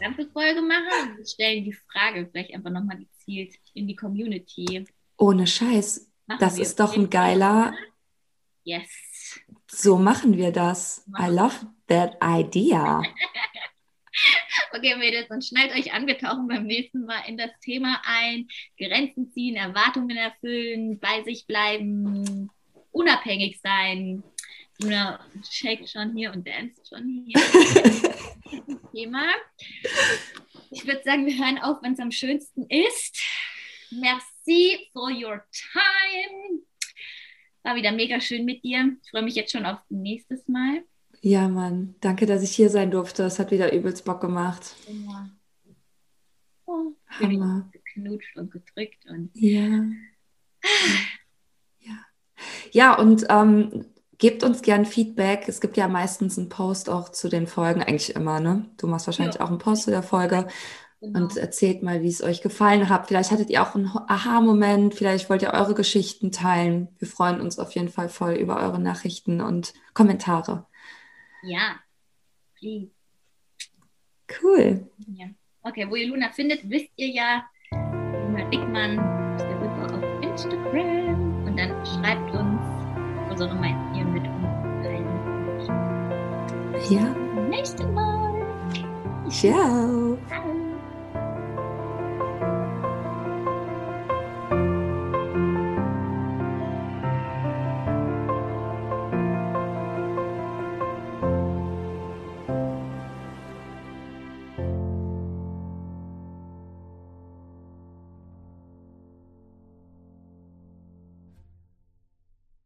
ganze Folge machen und stellen die Frage vielleicht einfach nochmal gezielt in die Community. Ohne Scheiß. Machen das ist doch ein geiler. Yes. So machen wir das. I love that idea. okay, Mädels, und schnallt euch an, wir tauchen beim nächsten Mal in das Thema ein. Grenzen ziehen, Erwartungen erfüllen, bei sich bleiben, unabhängig sein. Luna shake schon hier und dance schon hier. Thema. Ich würde sagen, wir hören auf, wenn es am schönsten ist. Merci for your time. War wieder mega schön mit dir. Ich freue mich jetzt schon auf nächstes Mal. Ja, Mann. Danke, dass ich hier sein durfte. Es hat wieder übelst Bock gemacht. Ja. Oh, Hammer. geknutscht und gedrückt und. Ja. Ja, und ähm, gebt uns gern Feedback. Es gibt ja meistens einen Post auch zu den Folgen, eigentlich immer, ne? Du machst wahrscheinlich ja. auch einen Post zu der Folge. Genau. Und erzählt mal, wie es euch gefallen hat. Vielleicht hattet ihr auch einen Aha-Moment, vielleicht wollt ihr eure Geschichten teilen. Wir freuen uns auf jeden Fall voll über eure Nachrichten und Kommentare. Ja, please. Cool. Ja. Okay, wo ihr Luna findet, wisst ihr ja. Luna Dickmann ist der Rüber auf Instagram. Und dann schreibt uns unsere Meinung mit uns. Ja. Nächsten Mal. Ciao.